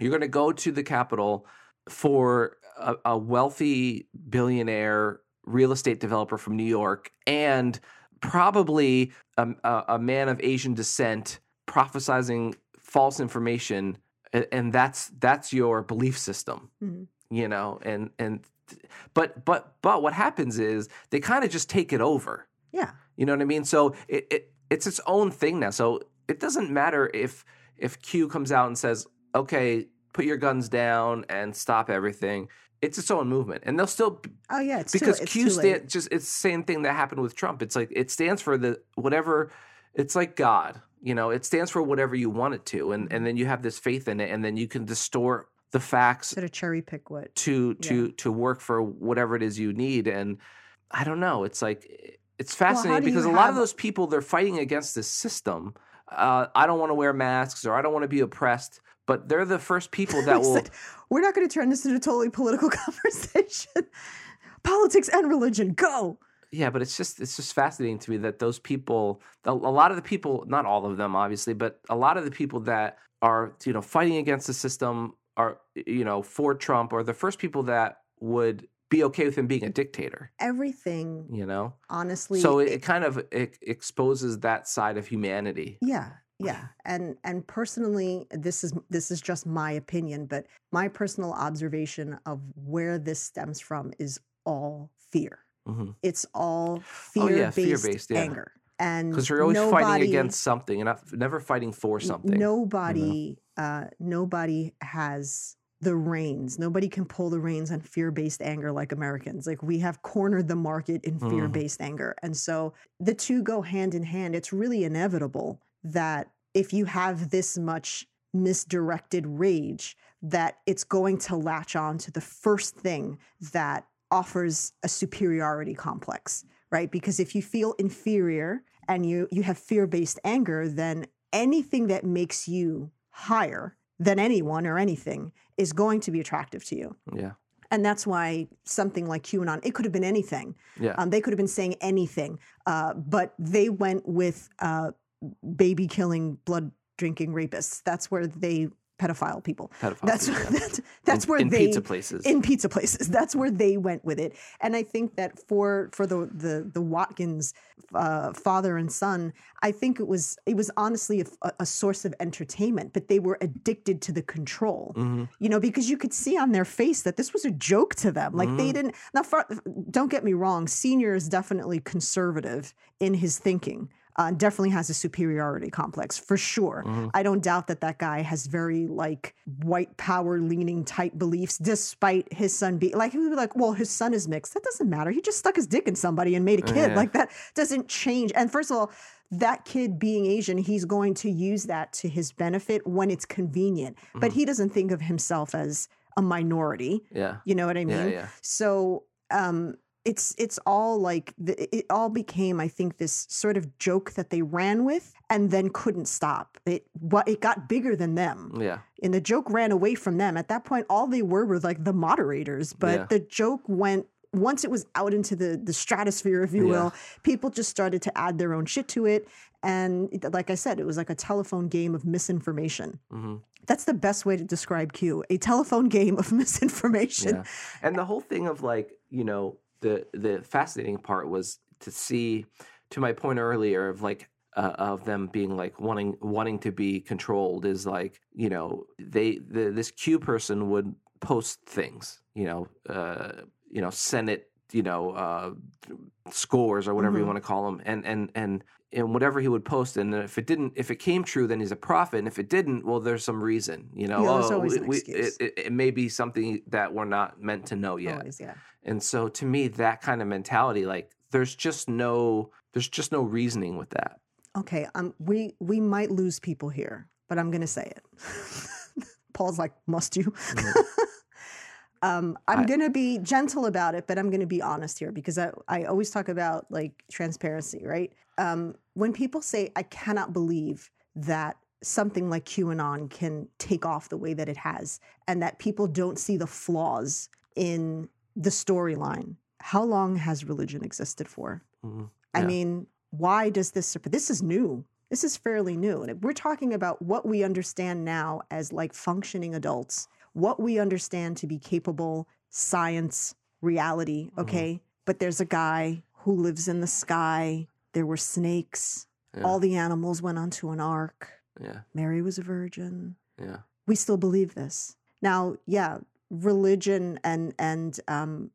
you're going to go to the Capitol for a, a wealthy billionaire real estate developer from New York and probably a, a, man of Asian descent prophesizing false information and that's that's your belief system Mhm. you know and and but but but what happens is they kind of just take it over Yeah. you know what I mean? So it, it it's its own thing now. So it doesn't matter if if Q comes out and says, "Okay, put your guns down and stop everything." It's its own movement, and they'll still Oh yeah. It's because too, Q too late. stand just it's the same thing that happened with Trump. It's like it stands for the whatever. It's like God, you know. It stands for whatever you want it to, and and then you have this faith in it, and then you can distort the facts Sort of cherry pick what. to to to work for whatever it is you need and i don't know it's like it's fascinating you because a lot of those people they're fighting against this system uh, i don't want to wear masks or i don't want to be oppressed but they're the first people that will We're not going to turn this into a totally political conversation. Politics and religion, go. yeah but it's just it's just fascinating to me that those people a, a lot of the people not all of them obviously but a lot of the people that are you know fighting against the system are you know for trump are the first people that would be okay with him being a dictator Everything, you know honestly. so it, it kind of it exposes that side of humanity Yeah, yeah. And and personally, this is this is just my opinion, but my personal observation of where this stems from is all fear. Mhm. It's all Oh, yeah, fear-based, fear-based, yeah. anger. And because you're always nobody, fighting against something and not, never fighting for something Nobody, uh, nobody has the reins. Nobody can pull the reins on fear-based anger like Americans. Like we have cornered the market in Mhm. fear-based anger, and so the two go hand in hand. It's really inevitable that if you have this much misdirected rage, that it's going to latch on to the first thing that offers a superiority complex, right? Because if you feel inferior and you you have fear-based anger, then anything that makes you higher than anyone or anything is going to be attractive to you. yeah And that's why something like QAnon, it could have been anything. yeah Um, they could have been saying anything, uh, but they went with uh, baby killing, blood drinking rapists. That's where they pedophile people. pedophiles, That's yeah. that's, that's in, where in they pizza places in pizza places. That's where they went with it. And I think that for for the the the Watkins uh, father and son, I think it was it was honestly a, a source of entertainment. But they were addicted to the control, Mhm. you know, because you could see on their face that this was a joke to them. Like they Mhm. didn't. Now, for, don't get me wrong. Senior is definitely conservative in his thinking. Uh, definitely has a superiority complex for sure. Mhm. I don't doubt that that guy has very like white power leaning type beliefs, despite his son being like he would be like, well, his son is mixed. That doesn't matter. He just stuck his dick in somebody and made a kid. Yeah. Like that doesn't change. And first of all, that kid being Asian, he's going to use that to his benefit when it's convenient. But Mhm. he doesn't think of himself as a minority. Yeah. You know what I mean? Yeah. Yeah. So um, it's it's all like the, it all became, I think, this sort of joke that they ran with and then couldn't stop. It what it got bigger than them, Yeah. and the joke ran away from them. At that point, all they were were like the moderators, but Yeah. the joke went. Once it was out into the the stratosphere, if you Yeah. will, people just started to add their own shit to it, and like I said, it was like a telephone game of misinformation. hmm That's the best way to describe Q: a telephone game of misinformation. Yeah. And the whole thing of like, you know, the the fascinating part was to see, to my point earlier of like uh, of them being like wanting wanting to be controlled is like you know they the this Q person would post things you know uh you know Senate you know uh scores or whatever you Mhm. want to call them and and and and whatever he would post and if it didn't if it came true then he's a prophet and if it didn't well there's some reason you know Yeah, oh, always we- we- it, it, it may be something that we're not meant to know yet Always, yeah. and so to me, that kind of mentality, like there's just no there's just no reasoning with that. Okay, um, we we might lose people here, but I'm going to say it. Paul's like, "Must you?" um, I'm I- going to be gentle about it, but I'm going to be honest here because I I always talk about like transparency, right? Um, when people say, "I cannot believe that." Something like QAnon can take off the way that it has, and that people don't see the flaws in the storyline. How long has religion existed for? Mhm. I mean, why does this? This is new. This is fairly new, and we're talking about what we understand now as like functioning adults, what we understand to be capable science reality. Mhm. Okay, but there's a guy who lives in the sky. There were snakes. Yeah, All the animals went onto an ark. yeah, Mary was a virgin yeah, we still believe this now yeah religion and and um,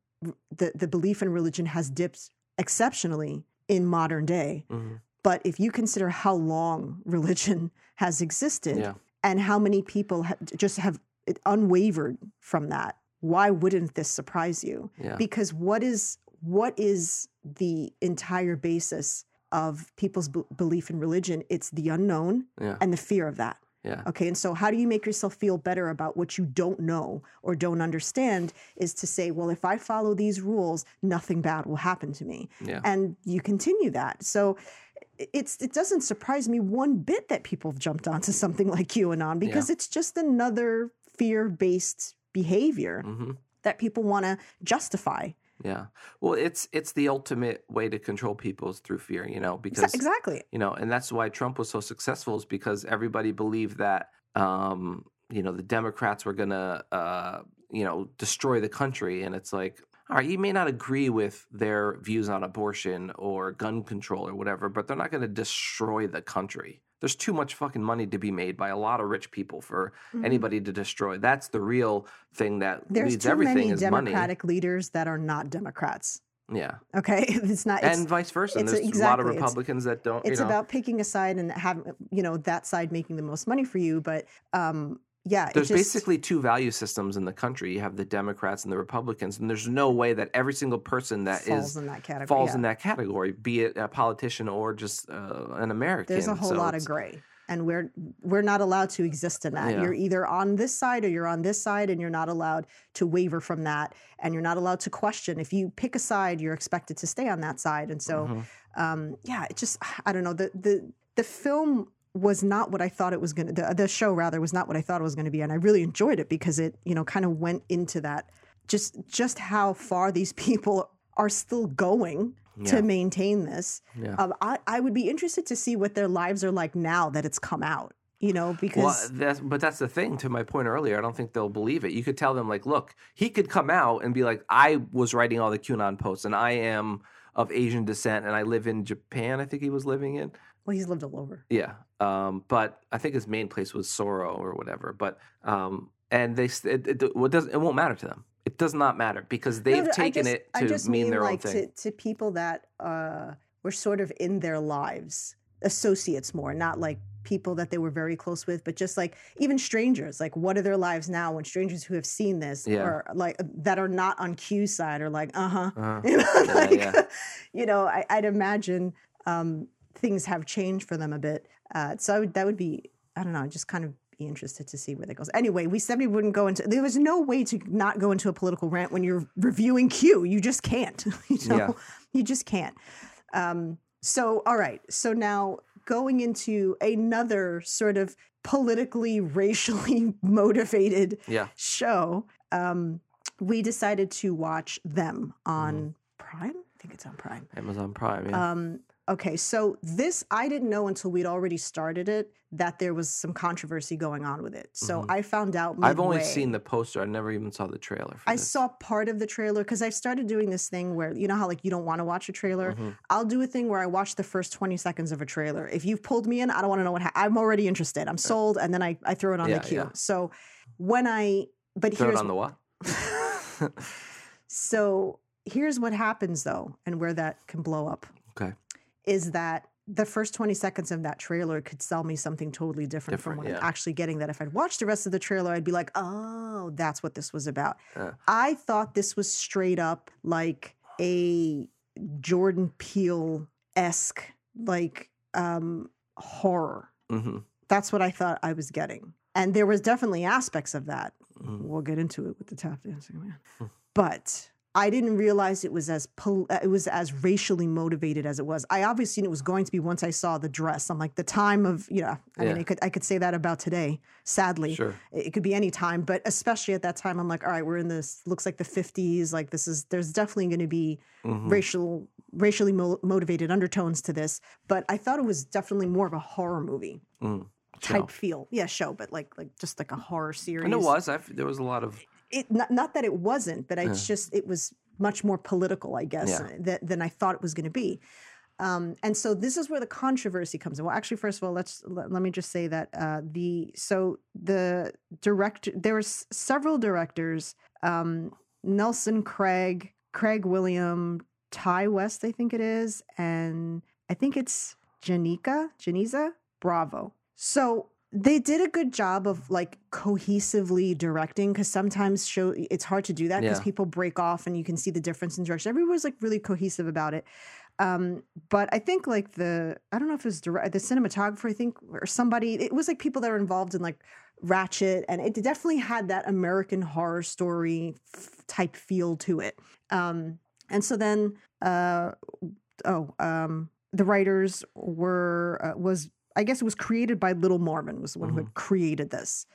the the belief in religion has dipped exceptionally in modern day mhm, but if you consider how long religion has existed yeah, and how many people ha- just have unwavered from that why wouldn't this surprise you yeah, because what is what is the entire basis of people's b- belief in religion it's the unknown yeah, and the fear of that yeah, Okay. And so, how do you make yourself feel better about what you don't know or don't understand? Is to say, well, if I follow these rules, nothing bad will happen to me. yeah, And you continue that. So, it's it doesn't surprise me one bit that people have jumped onto something like QAnon because it's just another fear based behavior hmm that people want to justify. yeah. Well, it's it's the ultimate way to control people is through fear, you know, because exactly. you know, and that's why Trump was so successful is because everybody believed that um, you know the Democrats were gonna uh, you know destroy the country, and it's like. All right, you may not agree with their views on abortion or gun control or whatever, but they're not going to destroy the country. There's too much fucking money to be made by a lot of rich people for Mhm. anybody to destroy. That's the real thing that There's leads everything many is Democratic leaders that are not Democrats. Yeah, Okay, it's not. It's, and vice versa. There's a lot of Republicans that don't. it's you know, about picking a side and having you know that side making the most money for you but um yeah There's just- basically two value systems in the country. You have the Democrats and the Republicans, and there's no way that every single person that is falls in that category falls yeah. in that category, be it a politician or just uh, an American. there's a whole So lot of gray and we're we're not allowed to exist in that Yeah. you're either on this side or you're on this side and you're not allowed to waver from that and you're not allowed to question if you pick a side you're expected to stay on that side and so Mhm. um yeah it just i don't know the the the film was not what I thought it was going to the, the show rather was not what I thought it was going to be and I really enjoyed it because it you know kind of went into that just just how far these people are still going yeah, to maintain this yeah. um, I, I would be interested to see what their lives are like now that it's come out you know because Well, that's but that's the thing. To my point earlier, I don't think they'll believe it. You could tell them like, look, he could come out and be like, I was writing all the QAnon posts, and I am of Asian descent, and I live in Japan. I think he was living in. well he's lived all over Yeah. Um, but I think his main place was Sapporo or whatever. But um, and they it, it, what does it won't matter to them. It does not matter because they've No, taken just- it to just mean, their like own thing. To, to people that uh, were sort of in their lives, associates more, not like people that they were very close with, but just like even strangers. Like, what are their lives now when strangers who have seen this Yeah. or like that are not on Q side are like, uh huh. Uh, You know, Yeah, like, yeah. you know, I, I'd imagine um, things have changed for them a bit. Uh, so I would, that would be, I don't know, just kind of be interested to see where that goes. Anyway, we said we wouldn't go into. There was no way to not go into a political rant when you're reviewing Q. You just can't. you know, Yeah. you just can't. Um, so, all right. So now going into another sort of politically, racially motivated Yeah. show, um, we decided to watch them on Mm-hmm. Prime. I think it's on Prime. Amazon Prime. Yeah. Um, okay, so this I didn't know until we'd already started it that there was some controversy going on with it. So Mhm. I found out. I've only seen the poster. I never even saw the trailer. For I this. saw part of the trailer because I've started doing this thing where you know how like you don't want to watch a trailer. Mhm. I'll do a thing where I watch the first twenty seconds of a trailer. If you've pulled me in, I don't want to know what ha- I'm already interested. I'm sold, and then I I throw it on Yeah, the queue. yeah. So when I but Throw it here's on the what? so here's what happens though, and where that can blow up. Okay. Is that the first 20 seconds of that trailer could sell me something totally different, Different, from what yeah. I'm actually getting. That if I'd watched the rest of the trailer, I'd be like, oh, that's what this was about. Yeah. I thought this was straight up like a Jordan Peele esque, like um, horror. hmm That's what I thought I was getting. And there was definitely aspects of that hmm we'll get into it with the tap dancing man. Hmm. But I didn't realize it was as pol- uh, it was as racially motivated as it was. I obviously knew it was going to be once I saw the dress. I'm like the time of you know. I mean, Yeah. I could I could say that about today. Sadly, Sure. it it could be any time, but especially at that time, I'm like, all right, we're in this looks like the 50s. Like this is there's definitely going to be Mhm. racial racially mo- motivated undertones to this. But I thought it was definitely more of a horror movie Mm. type Show. feel. Yeah, show, but like like just like a horror series And it was. I've, there was a lot of. It not, not that it wasn't but it's Yeah. just it was much more political i guess Yeah. that, than i thought it was going to be um, and so this is where the controversy comes in well actually first of all let's let, let me just say that uh, the so the director there was several directors um, nelson cragg craig william ty west i think it is and i think it's janika janicza bravo so they did a good job of like cohesively directing because sometimes show it's hard to do that because Yeah. people break off and you can see the difference in direction. Everyone was like really cohesive about it. Um, but I think like the I don't know if it was direct, the cinematographer I think or somebody it was like people that are involved in like Ratched and it definitely had that American horror story f- type feel to it. Um, and so then uh, oh um, the writers were uh, was I guess it was created by Little Marvin was the one who had created this.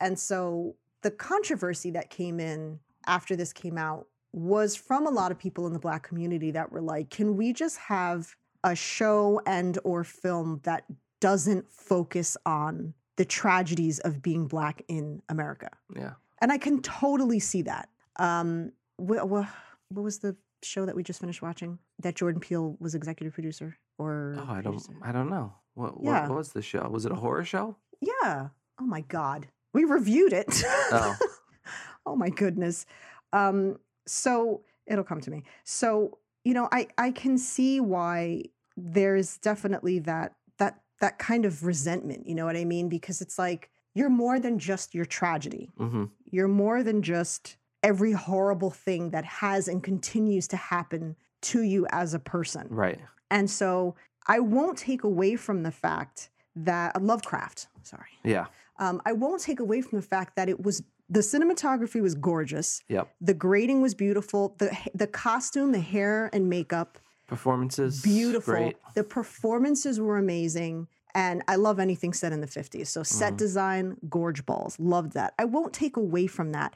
And so the controversy that came in after this came out was from a lot of people in the black community that were like, can we just have a show and or film that doesn't focus on the tragedies of being black in America? Yeah. And I can totally see that. Um, what, what was the show that we just finished watching that Jordan Peele was executive producer or Oh, I don't. I don't know. What, Yeah. what, was the show? Was it a horror show? Yeah. Oh my God. We reviewed it. Oh. oh my goodness. Um, so it'll come to me. So, you know, I, I can see why there's definitely that that that kind of resentment, you know what I mean? Because it's like you're more than just your tragedy. hmm You're more than just every horrible thing that has and continues to happen to you as a person. Right. And so I won't take away from the fact that Lovecraft, sorry. Yeah. Um, I won't take away from the fact that it was the cinematography was gorgeous. Yep. The grading was beautiful. The the costume, the hair and makeup, Performances. beautiful. Great. The performances were amazing. And I love anything set in the 50s. So set Mhm. design, gorge balls. Loved that. I won't take away from that.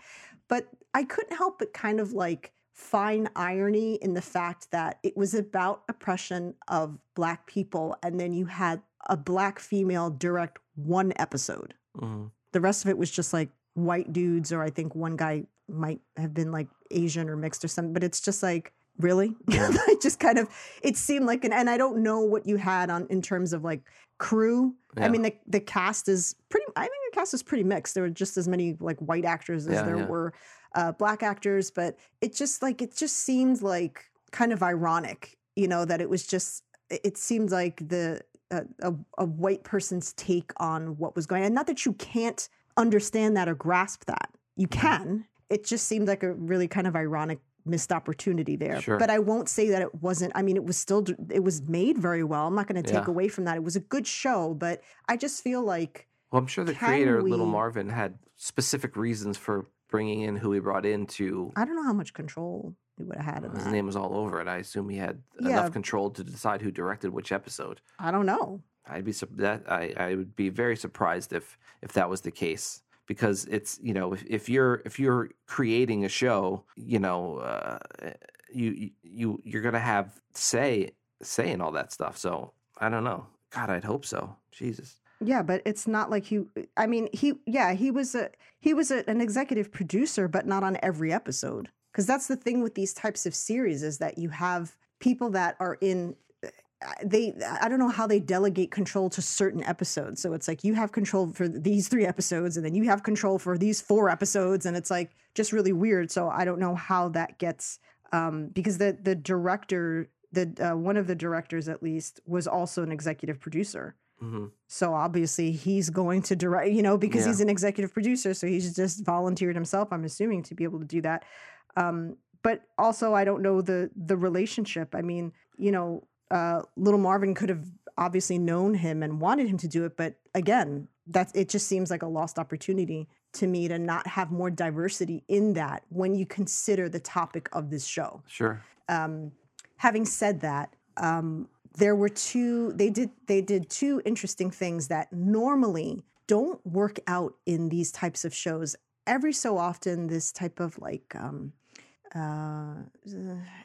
But I couldn't help but kind of like find irony in the fact that it was about oppression of black people. And then you had a black female direct one episode Mhm. the rest of it was just like white dudes or i think one guy might have been like asian or mixed or something but it's just like really Yeah. it just kind of it seemed like an and i don't know what you had on in terms of like crew i mean the, the cast is pretty i think the cast is pretty mixed there were just as many like white actors as Yeah, there yeah. were uh, black actors but it just like it just seemed like kind of ironic you know that it was just it seemed like the a, a, a white person's take on what was going on. And not that you can't understand that or grasp that. You Mm-hmm. can. It just seemed like a really kind of ironic missed opportunity there. Sure. But I won't say that it wasn't. I mean, it was still it was made very well. I'm not going to take Yeah. away from that. It was a good show, but I just feel like Well, I'm sure the creator, Little Marvin, had specific reasons for bringing in who he brought in to. I don't know how much control he would have had in His that. name was all over it. I assume he had Yeah. enough control to decide who directed which episode. I don't know. I'd be that I, I would be very surprised if if that was the case because it's you know if, if you're if you're creating a show you know uh, you you you're gonna have say say in all that stuff so I don't know God I'd hope so Jesus Yeah, but it's not like he. I mean, he. Yeah, he was a he was a, an executive producer, but not on every episode. Because that's the thing with these types of series is that you have people that are in. They. I don't know how they delegate control to certain episodes. So it's like you have control for these three episodes, and then you have control for these four episodes, and it's like just really weird. So I don't know how that gets. Um, because the the director, the uh, one of the directors at least, was also an executive producer. hmm So obviously he's going to direct, you know, because Yeah. he's an executive producer. So he's just volunteered himself, I'm assuming, to be able to do that. Um, but also, I don't know the the relationship. I mean, you know, uh, little Marvin could have obviously known him and wanted him to do it, but again, that's it. Just seems like a lost opportunity to me to not have more diversity in that when you consider the topic of this show sure um, having said that, um, there were two. They did they did two interesting things that normally don't work out in these types of shows. Every so often, this type of like um, uh,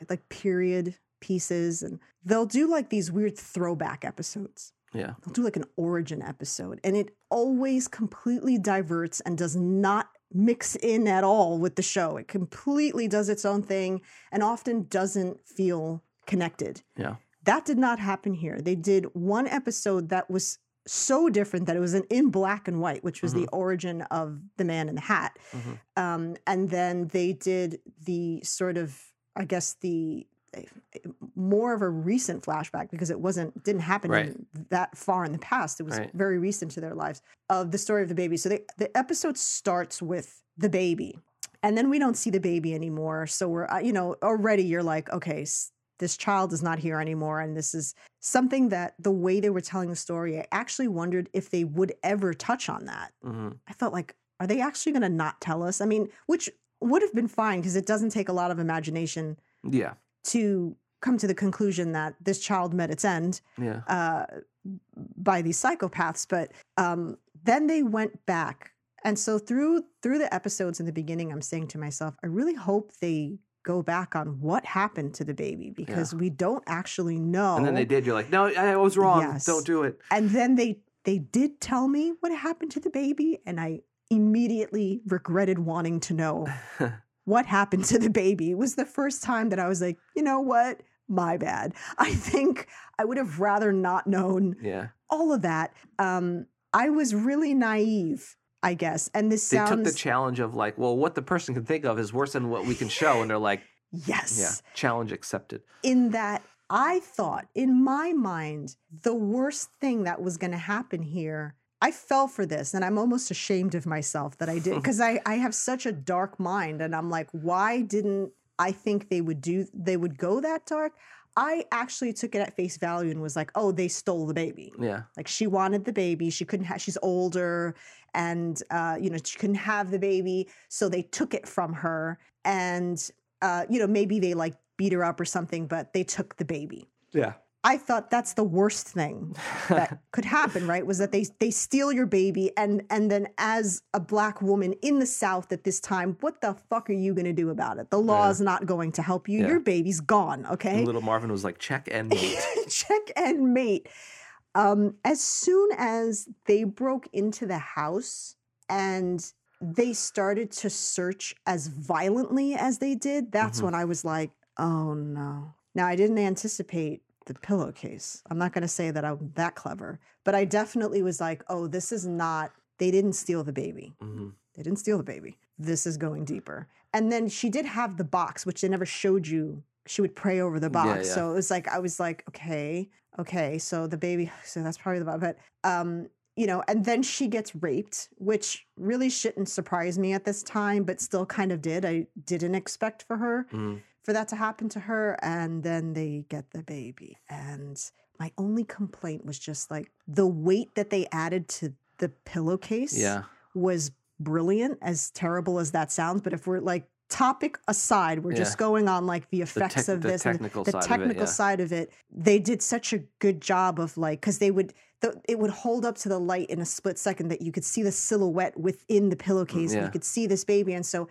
like period pieces, and they'll do like these weird throwback episodes. Yeah. They'll do like an origin episode and it always completely diverts and does not mix in at all with the show. It completely does its own thing and often doesn't feel connected. Yeah. That did not happen here. They did one episode that was so different that it was an in black and white which was the origin of the man in the hat. Mhm. um, and then they did the sort of i guess the more of a recent flashback because it wasn't didn't happen Right. that far in the past it was Right. very recent to their lives of the story of the baby so they, the episode starts with the baby and then we don't see the baby anymore so we're uh, you know already you're like okay this child is not here anymore and this is something that the way they were telling the story i actually wondered if they would ever touch on that hmm I felt like, are they actually going to not tell us? I mean, which would have been fine because it doesn't take a lot of imagination yeah to come to the conclusion that this child met its end yeah uh, by these psychopaths. But um, then they went back, and so through through the episodes in the beginning, I'm saying to myself, I really hope they go back on what happened to the baby because we don't actually know. and then they did you're like no I was wrong Yes. don't do it And then they they did tell me what happened to the baby, and I immediately regretted wanting to know what happened to the baby. Was the first time that I was like, you know what? My bad. I think I would have rather not known yeah all of that. Um, I was really naive, I guess. And this they sounds took the challenge of like well what the person can think of is worse than what we can show and they're like yes. yeah challenge accepted in that I thought in my mind the worst thing that was going to happen here. I fell for this and I'm almost ashamed of myself that I did because I, I have such a dark mind and I'm like, why didn't I think they would do they would go that dark? I actually took it at face value and was like, oh, they stole the baby. yeah Like she wanted the baby. She couldn't have, she's older and, uh, you know, she couldn't have the baby. So they took it from her. And, uh, you know, maybe they like beat her up or something, but they took the baby. yeah I thought that's the worst thing that could happen, right? Was that they they steal your baby and and then as a black woman in the South at this time, what the fuck are you gonna do about it? The law Yeah. is not going to help you. Yeah. Your baby's gone, okay? And little Marvin was like, check and mate. check and mate. Um, as soon as they broke into the house and they started to search as violently as they did, that's Mhm. when I was like, oh no. Now, I didn't anticipate the pillowcase. I'm not going to say that I'm that clever, but I definitely was like, oh, this is not, they didn't steal the baby. hmm They didn't steal the baby. This is going deeper. And then she did have the box, which they never showed you. She would pray over the box. yeah. So it was like, I was like, okay, okay. So the baby, so that's probably the box. But, um, you know, and then she gets raped, which really shouldn't surprise me at this time, but still kind of did. I didn't expect for her hmm for that to happen to her. And then they get the baby. And my only complaint was just like the weight that they added to the pillowcase Yeah. was brilliant, as terrible as that sounds. But if we're like topic aside, we're just going on like the The, effects of the this and technical the side technical of it. Yeah. side of it. They did such a good job of like because they would. The, it would hold up to the light in a split second that you could see the silhouette within the mm, pillowcase and yeah. you could see this baby and so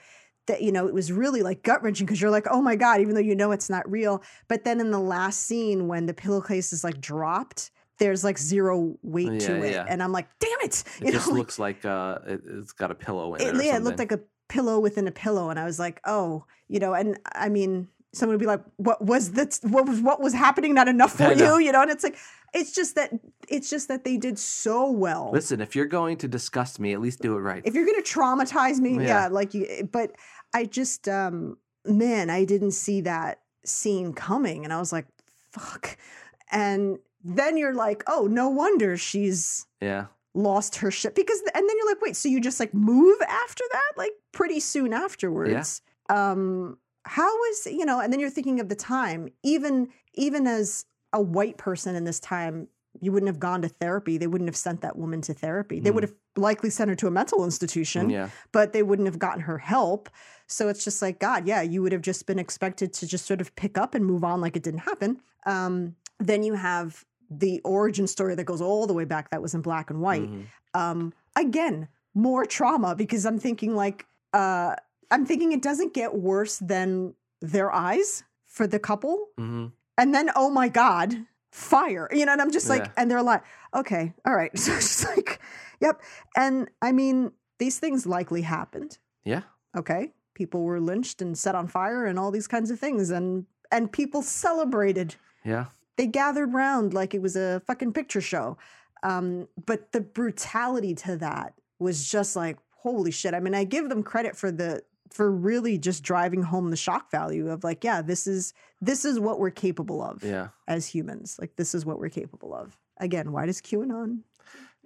that you know it was really like gut wrenching because you're like oh my god even though you know it's not real but then in the last scene when the pillowcase is like dropped there's like zero weight to Yeah, it yeah. and i'm like damn it It you just know like, looks like uh, it, it's got a pillow in it. it, yeah, it looked like a pillow within a pillow and i was like oh you know and i mean someone would be like what was that what was what was happening not enough for you you know and it's like it's just that it's just that they did so well Listen, if you're going to disgust me, at least do it right. if you're gonna traumatize me, yeah. Yeah. like you. But I just, um, man, I didn't see that scene coming, and I was like, fuck. And then you're like, oh, no wonder she's yeah. lost her shit because, and then you're like, wait, so you just like move after that, like pretty soon afterwards. yeah. Um, how is you know? And then you're thinking of the time, even even as a white person in this time you wouldn't have gone to therapy. They wouldn't have sent that woman to therapy. They would Mm. have likely sent her to a mental institution, Yeah. but they wouldn't have gotten her help. So it's just like, God, yeah, you would have just been expected to just sort of pick up and move on like it didn't happen. Um, then you have the origin story that goes all the way back that was in black and white. Mhm. Um, again, more trauma because I'm thinking like, uh, I'm thinking it doesn't get worse than their eyes for the couple Mhm. and then oh my god fire you know and i'm just like Yeah. and they're like okay all right so it's just like yep and i mean these things likely happened Yeah. okay people were lynched and set on fire and all these kinds of things and and people celebrated Yeah. they gathered round like it was a fucking picture show um but the brutality to that was just like holy shit i mean i give them credit for the for really just driving home the shock value of like yeah this is this is what we're capable of Yeah. as humans like this is what we're capable of again why does qanon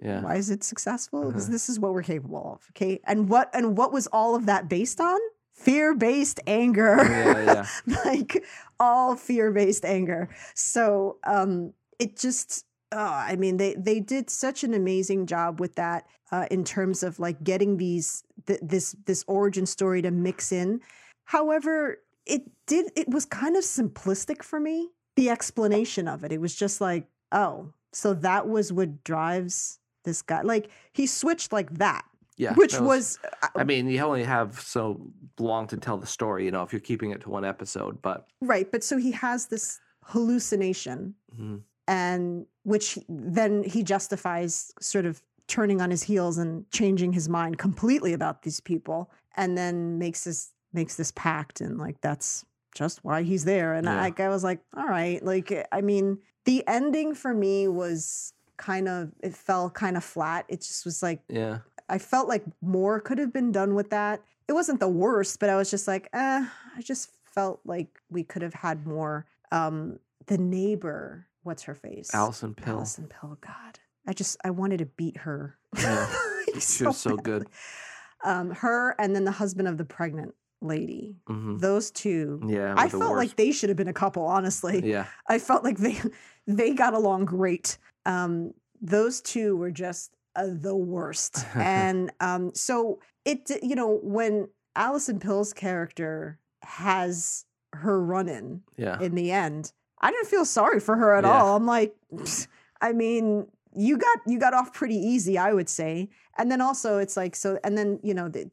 Yeah. why is it successful because Uh-huh. this is what we're capable of okay and what and what was all of that based on fear-based anger. Yeah. Yeah. like all fear-based anger. So um it just oh, i mean they they did such an amazing job with that uh, in terms of like getting these th- this this origin story to mix in. However it did it was kind of simplistic for me the explanation of it. It was just like oh so that was what drives this guy. Like he switched like that Yeah. which that was, uh, I mean, you only have so long to tell the story, you know, if you're keeping it to one episode. But right but so he has this hallucination mhm. and which he- then he justifies sort of turning on his heels and changing his mind completely about these people and then makes this makes this pact and like that's just why he's there and Yeah. I, I was like all right like i mean the ending for me was kind of it fell kind of flat it just was like yeah. I felt like more could have been done with that it wasn't the worst but i was just like eh, i just felt like we could have had more um the neighbor what's her face Allison Pill. Allison Pill. God, I just I wanted to beat her. Yeah. Like, She was so good. Um, her and then the husband of the pregnant lady. hmm Those two. Yeah. I felt worst. like they should have been a couple. Honestly, Yeah. I felt like they they got along great. Um, those two were just uh, the worst, and um, so it you know when Allison Pill's character has her run in Yeah. in the end. I didn't feel sorry for her at Yeah. all. I'm like, I mean, you got you got off pretty easy, I would say. And then also, it's like so. And then you know the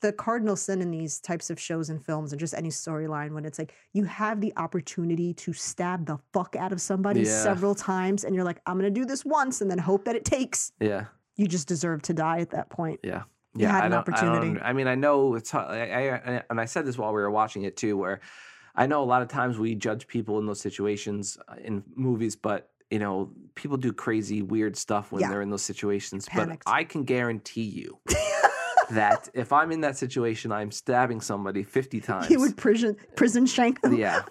the cardinal sin in these types of shows and films, and just any storyline when it's like you have the opportunity to stab the fuck out of somebody Yeah. several times, and you're like, I'm gonna do this once, and then hope that it takes. Yeah. You just deserve to die at that point. Yeah. You Yeah, had I an opportunity. I, I mean, I know it's. I, I, and I said this while we were watching it too, where I know a lot of times we judge people in those situations uh, in movies, but you know, people do crazy, weird stuff when Yeah. they're in those situations. Panicked. But I can guarantee you that if I'm in that situation, I'm stabbing somebody fifty times. He would prison prison shank them. yeah.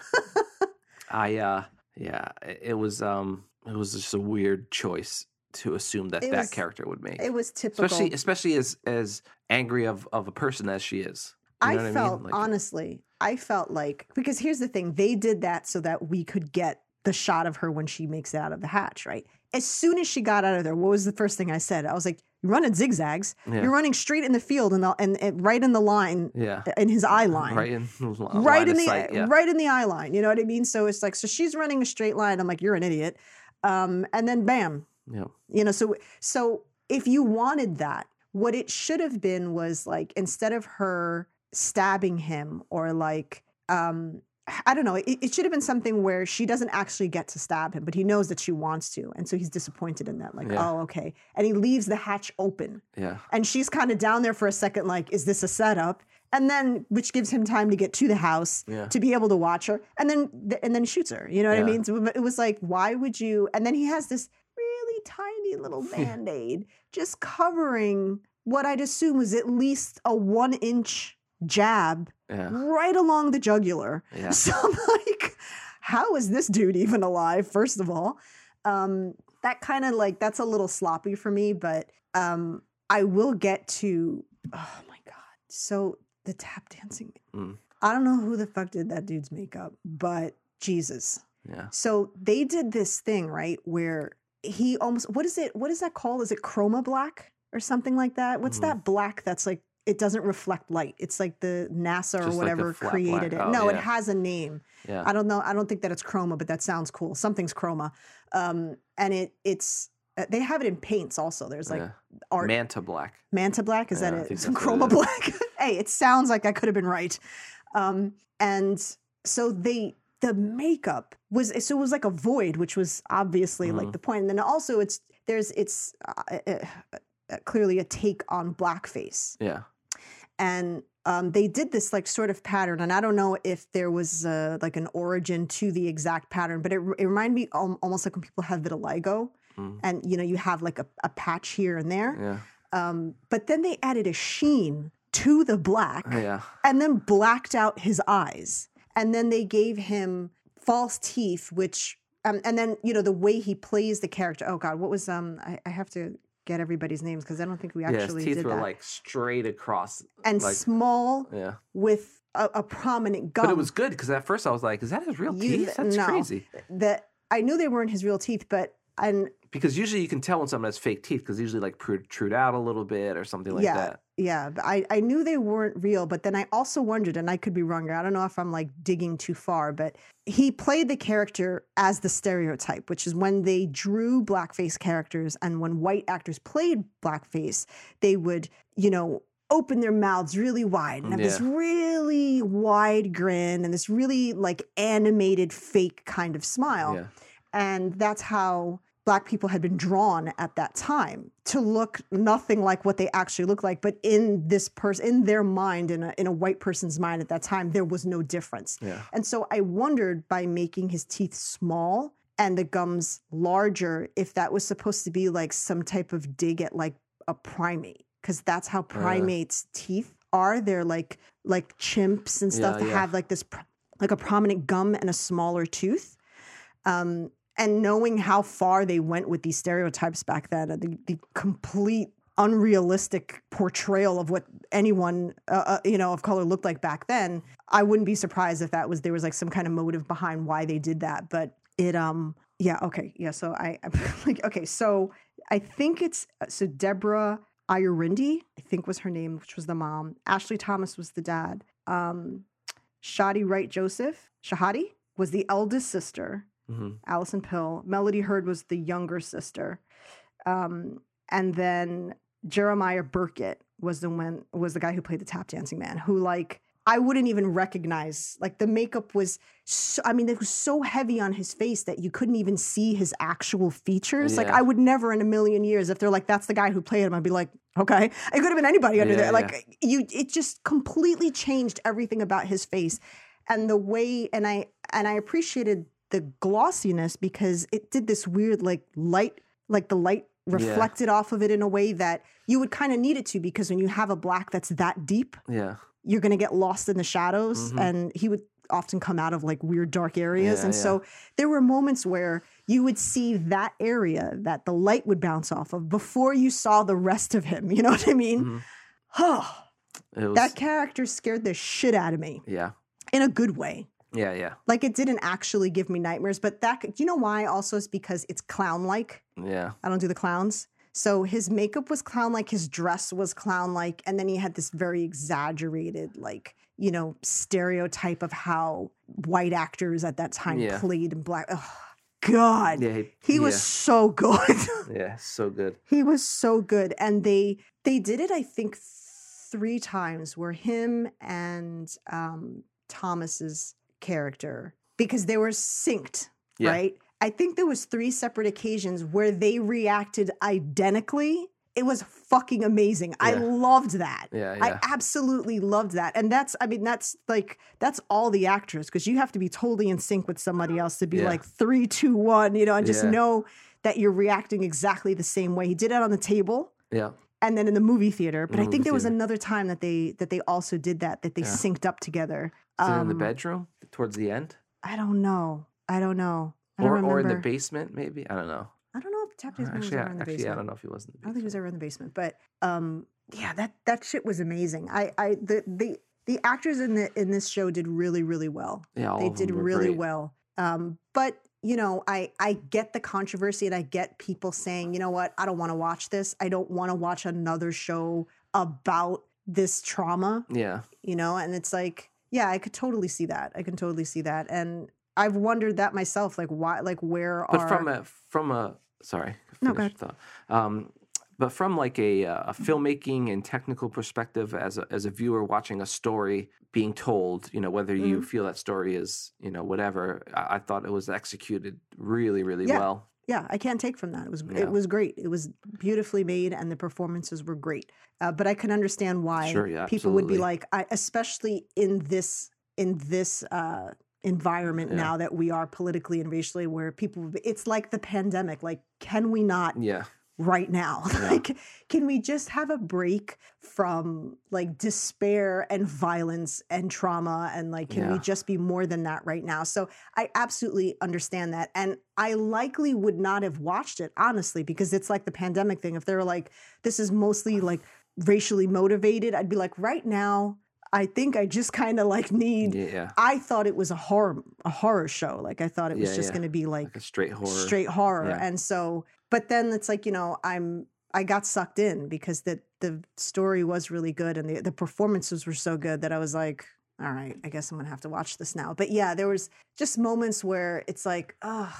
I. uh Yeah. It, it was. Um. It was just a weird choice to assume that It that was- character would make. It was typical. especially especially as as angry of of a person as she is. You know I felt Like, honestly, I felt like because here's the thing, they did that so that we could get the shot of her when she makes it out of the hatch, right? As soon as she got out of there, what was the first thing I said? I was like, You're running zigzags. Yeah. You're running straight in the field and, the, and, and right in the line, Yeah. in his eye line. Right in right line in the sight, yeah. right in the eye line. You know what I mean? So it's like so she's running a straight line. I'm like, you're an idiot. Um, and then bam, Yeah. you know. So so if you wanted that, what it should have been was like instead of her stabbing him or like um I don't know. It, it should have been something where she doesn't actually get to stab him, but he knows that she wants to, and so he's disappointed in that. Like, Yeah. oh, okay. And he leaves the hatch open, Yeah. and she's kind of down there for a second, like, is this a setup? And then, which gives him time to get to the house Yeah. to be able to watch her, and then and then shoots her. You know what I mean? So it was like, why would you? And then he has this tiny little band aid just covering what I'd assume was at least a one inch jab Yeah. right along the jugular. Yeah. So I'm like, how is this dude even alive? First of all, um, that kind of like that's a little sloppy for me, but um, I will get to. Oh my god! So the tap dancing. Mm. I don't know who the fuck did that dude's makeup, but Jesus. Yeah. So they did this thing right where he almost what is it? What is that called? Is it chroma black or something like that? What's Mhm. that black that's like it doesn't reflect light? It's like the NASA or Just like a whatever flat created it. Oh, no, it has a name. Yeah. I don't know. I don't think that it's chroma, but that sounds cool. Something's chroma, um, and it it's uh, they have it in paints also. There's like yeah. art Vantablack. Manta black. Is Yeah, that it? Some that's it chroma black. hey, it sounds like I could have been right. Um, and so they the makeup was so it was like a void, which was obviously like Mhm. the point. And then also it's there's it's uh, uh, uh, clearly a take on blackface Yeah. and um, they did this like sort of pattern and i don't know if there was uh, like an origin to the exact pattern but it, it reminded me al- almost like when people have vitiligo Mm. and you know you have like a, a patch here and there Yeah. um, but then they added a sheen to the black Yeah. and then blacked out his eyes and then they gave him false teeth which um, and then you know the way he plays the character oh god what was um i, I have to get everybody's names because i don't think we actually Yeah. His teeth did were that like straight across. and like, small yeah. with a, a prominent gum. But it was good because at first I was like, is that his real You- teeth? That's no. crazy. that I knew they weren't his real teeth, but and Because usually you can tell when someone has fake teeth because usually like protrude out a little bit or something like Yeah. that. yeah, but I I knew they weren't real. But then I also wondered, and I could be wrong. I don't know if I'm like digging too far, but he played the character as the stereotype, which is when they drew blackface characters and when white actors played blackface, they would you know open their mouths really wide and have this really wide grin and this really like animated fake kind of smile. Yeah. And that's how black people had been drawn at that time to look nothing like what they actually look like. But in this person, in their mind, in a, in a white person's mind at that time, there was no difference. Yeah. And so I wondered by making his teeth small and the gums larger, if that was supposed to be like some type of dig at like a primate, because that's how primates' teeth are. They're like like chimps and stuff Yeah, that yeah. have like this pr- like a prominent gum and a smaller tooth. Um, and knowing how far they went with these stereotypes back then, the, the complete unrealistic portrayal of what anyone uh, uh, you know of color looked like back then, I wouldn't be surprised if that was there was like some kind of motive behind why they did that. But it um yeah okay yeah so I I'm like okay so I think it's uh, so Deborah Ayorinde I think was her name which was the mom Ashley Thomas was the dad um Shahadi Wright Joseph Shahadi was the eldest sister hmm Alison Pill. Melody Hurd was the younger sister. Um, and then Jeremiah Birkett was the one was the guy who played the tap dancing man, who like I wouldn't even recognize. Like the makeup was so, I mean, it was so heavy on his face that you couldn't even see his actual features. Like I would never in a million years, if they're like, that's the guy who played him, I'd be like, okay. It could have been anybody under Yeah, there. yeah. Like you it just completely changed everything about his face. And the way and I and I appreciated the glossiness because it did this weird like light like the light reflected off of it in a way that you would kind of need it to because when you have a black that's that deep Yeah. you're going to get lost in the shadows Mhm. and he would often come out of like weird dark areas Yeah, and yeah. so there were moments where you would see that area that the light would bounce off of before you saw the rest of him you know what i mean was. that character scared the shit out of me yeah. in a good way Yeah. Yeah. like it didn't actually give me nightmares but that do you know why also is because it's clown like Yeah. I don't do the clowns. So his makeup was clown like, his dress was clown like, and then he had this very exaggerated, like, you know, stereotype of how white actors at that time Yeah. played in black. Oh, God. Yeah, he, He was so good. yeah, yeah, so good. he was so good. And they they did it, I think, three times where him and um Thomas's character, because they were synced, Yeah. right? I think there was three separate occasions where they reacted identically. It was fucking amazing. I loved that. Yeah, I absolutely loved that. And that's, I mean, that's like, that's all the actors because you have to be totally in sync with somebody else to be Yeah. like three, two, one, you know, and just Yeah. know that you're reacting exactly the same way. He did it on the table yeah. And then in the movie theater. But the I think there was theater. another time that they that they also did that, that they Yeah. synced up together. It in the Um, bedroom towards the end, I don't know. I don't know. I don't or remember. or in the basement? Maybe I don't know. I don't know if Tap Dancing was Actually, ever in the actually, basement. I don't know if he was in the I don't think he was ever in the basement, but um, yeah, that that shit was amazing. I I the the the actors in the in this show did really really well. Yeah, all they of them did really great. well. Um, but you know, I I get the controversy and I get people saying, you know what, I don't want to watch this. I don't want to watch another show about this trauma. Yeah, You know, and it's like, yeah, I could totally see that. I can totally see that, and I've wondered that myself, like why, like where but are from a from a sorry, No, your thought. Um, but from like a, uh, a filmmaking and technical perspective, as a, as a viewer watching a story being told, you know, whether you Mm-hmm. feel that story is, you know, whatever, I, I thought it was executed really, really Yeah. well. yeah, I can't take from that. It was Yeah. it was great. It was beautifully made, and the performances were great. Uh, but I can understand why Sure, yeah, people would be like, I, especially in this in this uh, environment Yeah. now that we are politically and racially, where people, it's like the pandemic. Like, can we not Yeah, right now? Yeah. like, can we just have a break from like despair and violence and trauma? And like, can we just be more than that right now? So I absolutely understand that. And I likely would not have watched it, honestly, because it's like the pandemic thing. If they were like, this is mostly like racially motivated, I'd be like, right now, I think I just kind of like need. yeah. I thought it was a horror a horror show. Like I thought it was Yeah, just yeah. going to be like Like a straight horror. straight horror Yeah. and so but then it's like you know i'm i got sucked in because the the story was really good and the, the performances were so good that i was like all right i guess i'm gonna have to watch this now but yeah there was just moments where it's like oh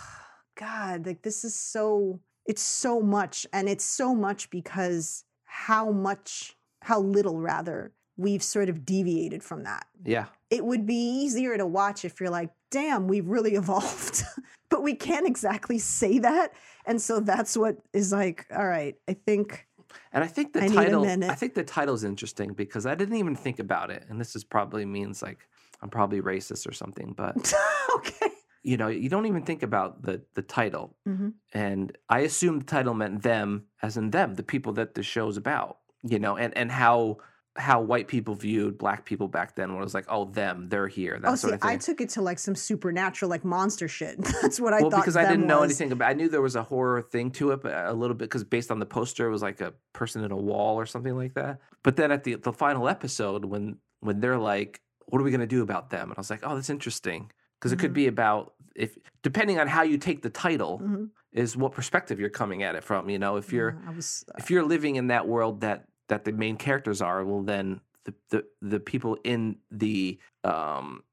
god like this is so it's so much and it's so much because how much how little rather we've sort of deviated from that Yeah, it would be easier to watch if you're like, damn, we've really evolved. but we can't exactly say that. And so that's what is like, all right, I think and I think the I title. I think the title's interesting because I didn't even think about it, and this is probably means like I'm probably racist or something, but okay. you know, you don't even think about the the title. Mhm. And I assumed the title meant them, as in them, the people that the show's about. You know, and and how how white people viewed black people back then when it was like, oh, them, they're here, that Oh, sort see, of thing. I took it to like some supernatural, like monster shit. That's what I well, thought. because I didn't know anything about. I knew there was a horror thing to it, but a little bit because based on the poster, it was like a person in a wall or something like that. But then at the the final episode, when when they're like, "What are we gonna do about them?" and I was like, "Oh, that's interesting," because it could be about if depending on how you take the title Mhm. is what perspective you're coming at it from. You know, if you're Yeah, was, if you're living in that world that that the main characters are, well, then the the, the people in the um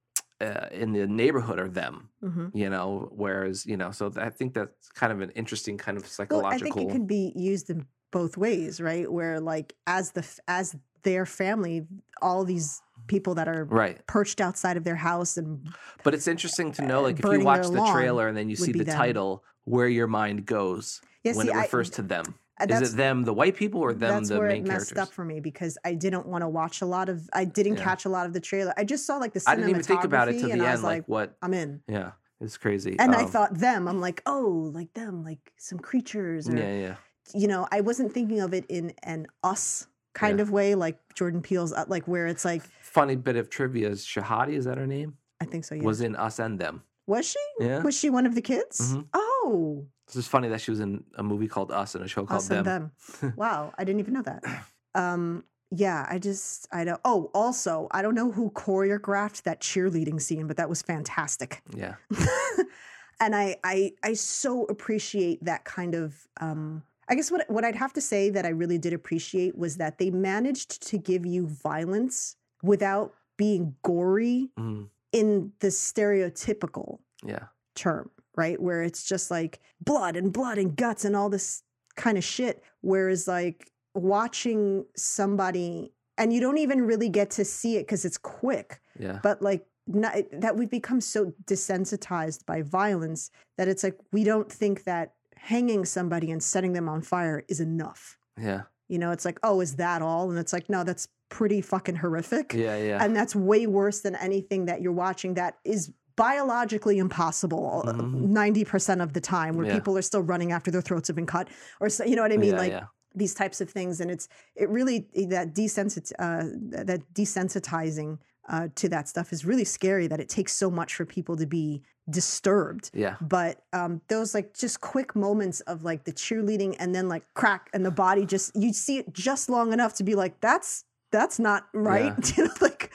uh, in the neighborhood are them mhm. you know whereas you know so i think that's kind of an interesting kind of Well, psychological I think it can be used in both ways, right? Where like as the as their family, all these people that are right perched outside of their house and but it's interesting to know like if you watch the trailer and then you see the them. title where your mind goes yeah, when see, it I- refers to them uh, is it them the white people or them that's the where main it messed characters up for me because I didn't want to watch a lot of. I didn't Yeah. catch a lot of the trailer. I just saw like the i didn't even think about it to cinematography, the I end was like, like, what I'm in. yeah it's crazy And I Um, thought them. I'm like, oh, like them, like some creatures, or yeah yeah you know, I wasn't thinking of it in an us kind Yeah. of way, like Jordan Peele's, uh, like where it's like, funny bit of trivia is shahadi is that her name I think so. Yeah. was in us and them Was she? yeah Was she one of the kids? Mhm. Oh, it's just funny that she was in a movie called us and a show called us and them, them. wow, I didn't even know that. Um, yeah, I just I don't. Oh, also, I don't know who choreographed that cheerleading scene, but that was fantastic. yeah and I I I so appreciate that kind of um I guess what what I'd have to say that I really did appreciate was that they managed to give you violence without being gory Mhm. in the stereotypical Yeah. term, right? Where it's just like blood and blood and guts and all this kind of shit. Whereas like watching somebody and you don't even really get to see it because it's quick, Yeah. but like not, that we've become so desensitized by violence that it's like we don't think that hanging somebody and setting them on fire is enough. Yeah. You know, it's like, oh, is that all? And it's like, no, that's pretty fucking horrific. Yeah. Yeah. And that's way worse than anything that you're watching that is biologically impossible uh, Mhm. 90% of the time where Yeah. people are still running after their throats have been cut or so, you know what I mean? yeah, like yeah. these types of things. And it's, it really, that desensit, uh, that desensitizing uh, to that stuff is really scary that it takes so much for people to be disturbed Yeah. but um, those like just quick moments of like the cheerleading and then like crack and the body just you see it just long enough to be like that's that's not right you know like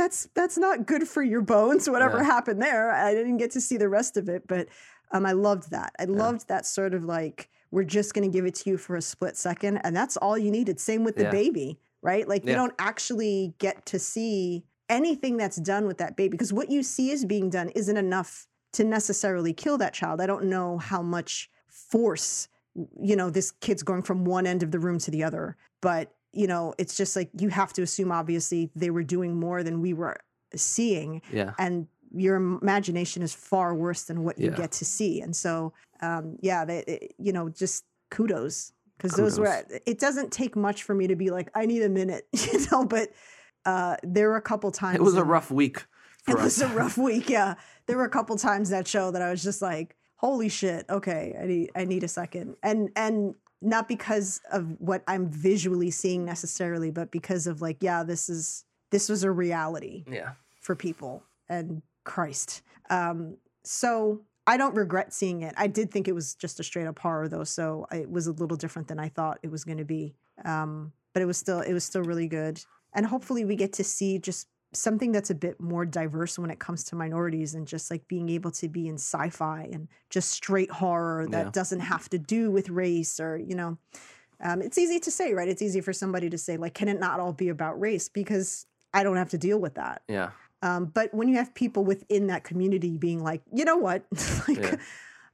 that's that's not good for your bones whatever Yeah. happened there i didn't get to see the rest of it but um, i loved that i loved that sort of like we're just going to give it to you for a split second and that's all you needed same with the Yeah. baby right like you don't actually get to see anything that's done with that baby because what you see is being done isn't enough to necessarily kill that child. I don't know how much force, you know, this kid's going from one end of the room to the other. But, you know, it's just like you have to assume, obviously, they were doing more than we were seeing. Yeah. And your imagination is far worse than what you Yeah. get to see. And so, um, yeah, they, it- you know, just kudos. Because those were, it doesn't take much for me to be like, I need a minute, you know, but uh, there were a couple times. It was a rough week it for was a rough week. Yeah, there were a couple times that show that I was just like, "Holy shit! Okay, I need I need a second. and and not because of what I'm visually seeing necessarily, but because of like, yeah, this is this was a reality yeah. for people, and Christ. Um, so I don't regret seeing it. I did think it was just a straight up horror though, so it was a little different than I thought it was going to be. Um, but it was still it was still really good, and hopefully we get to see just something that's a bit more diverse when it comes to minorities and just like being able to be in sci-fi and just straight horror that Yeah. doesn't have to do with race or you know um, it's easy to say right it's easy for somebody to say like can it not all be about race because i don't have to deal with that Yeah. um, but when you have people within that community being like, you know what, like, Yeah.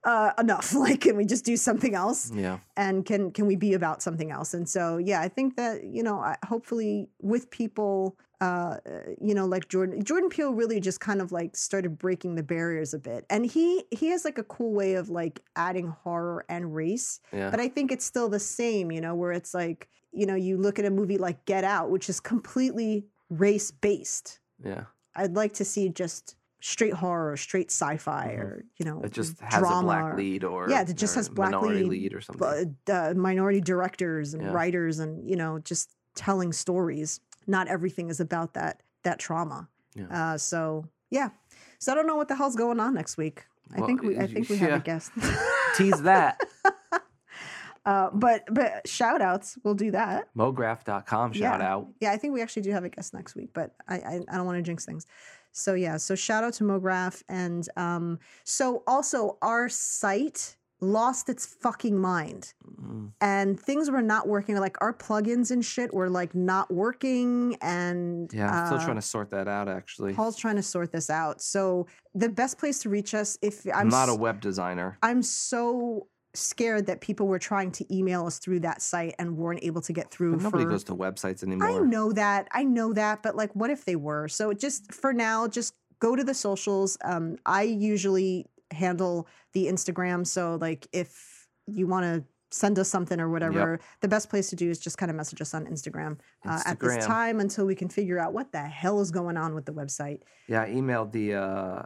uh, enough. Like, can we just do something else? Yeah. And can can we be about something else? And so, yeah, I think that you know, I, hopefully, with people, uh, you know, like Jordan, Jordan Peele really just kind of like started breaking the barriers a bit, and he he has like a cool way of like adding horror and race Yeah. but I think it's still the same, you know, where it's like, you know, you look at a movie like Get Out, which is completely race based. yeah. I'd like to see just straight horror or straight sci-fi Mhm. or you know It just has drama a black lead or Yeah, it just has black minority lead, lead or something. uh, minority directors and Yeah. writers and you know just telling stories. Not everything is about that that trauma. Yeah. Uh, so yeah, so I don't know what the hell's going on next week. I think we I think we have a guest. Tease that. uh, but but shout outs, we'll do that. Mograph.com shout Yeah. out. Yeah, I think we actually do have a guest next week, but I I, I don't want to jinx things. So yeah, so shout out to Mograph and um so also our site lost its fucking mind Mm. and things were not working like our plugins and shit were like not working and Yeah, I'm still uh, trying to sort that out actually. Paul's trying to sort this out. So the best place to reach us if I'm, I'm not a web designer. I'm so scared that people were trying to email us through that site and weren't able to get through But nobody for goes to websites anymore. I know that. I know that. But like, what if they were? So just for now, just go to the socials. Um, I usually handle the Instagram. So like, if you want to send us something or whatever, the best place to do is just kind of message us on Instagram, Uh, at this time until we can figure out what the hell is going on with the website. Yeah, I emailed the uh,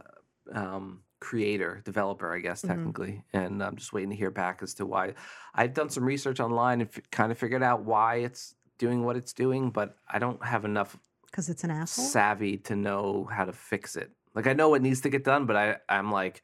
um, creator, developer, I guess Mhm. technically, and I'm just waiting to hear back as to why. I've done some research online and f- kind of figured out why it's doing what it's doing, but I don't have enough Because it's an asshole. savvy to know how to fix it. Like I know what needs to get done, but I I'm like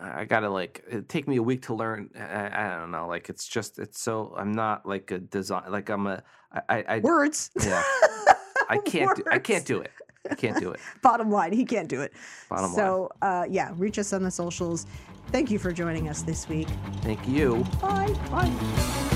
I gotta like it take me a week to learn. I, I don't know. Like it's just it's so I'm not like a design like I'm a I I, I Words. yeah I can't do, I can't do it. I can't do it. Bottom line, he can't do it. Bottom line. so, uh, yeah, reach us on the socials. Thank you for joining us this week. Thank you. Bye. Bye.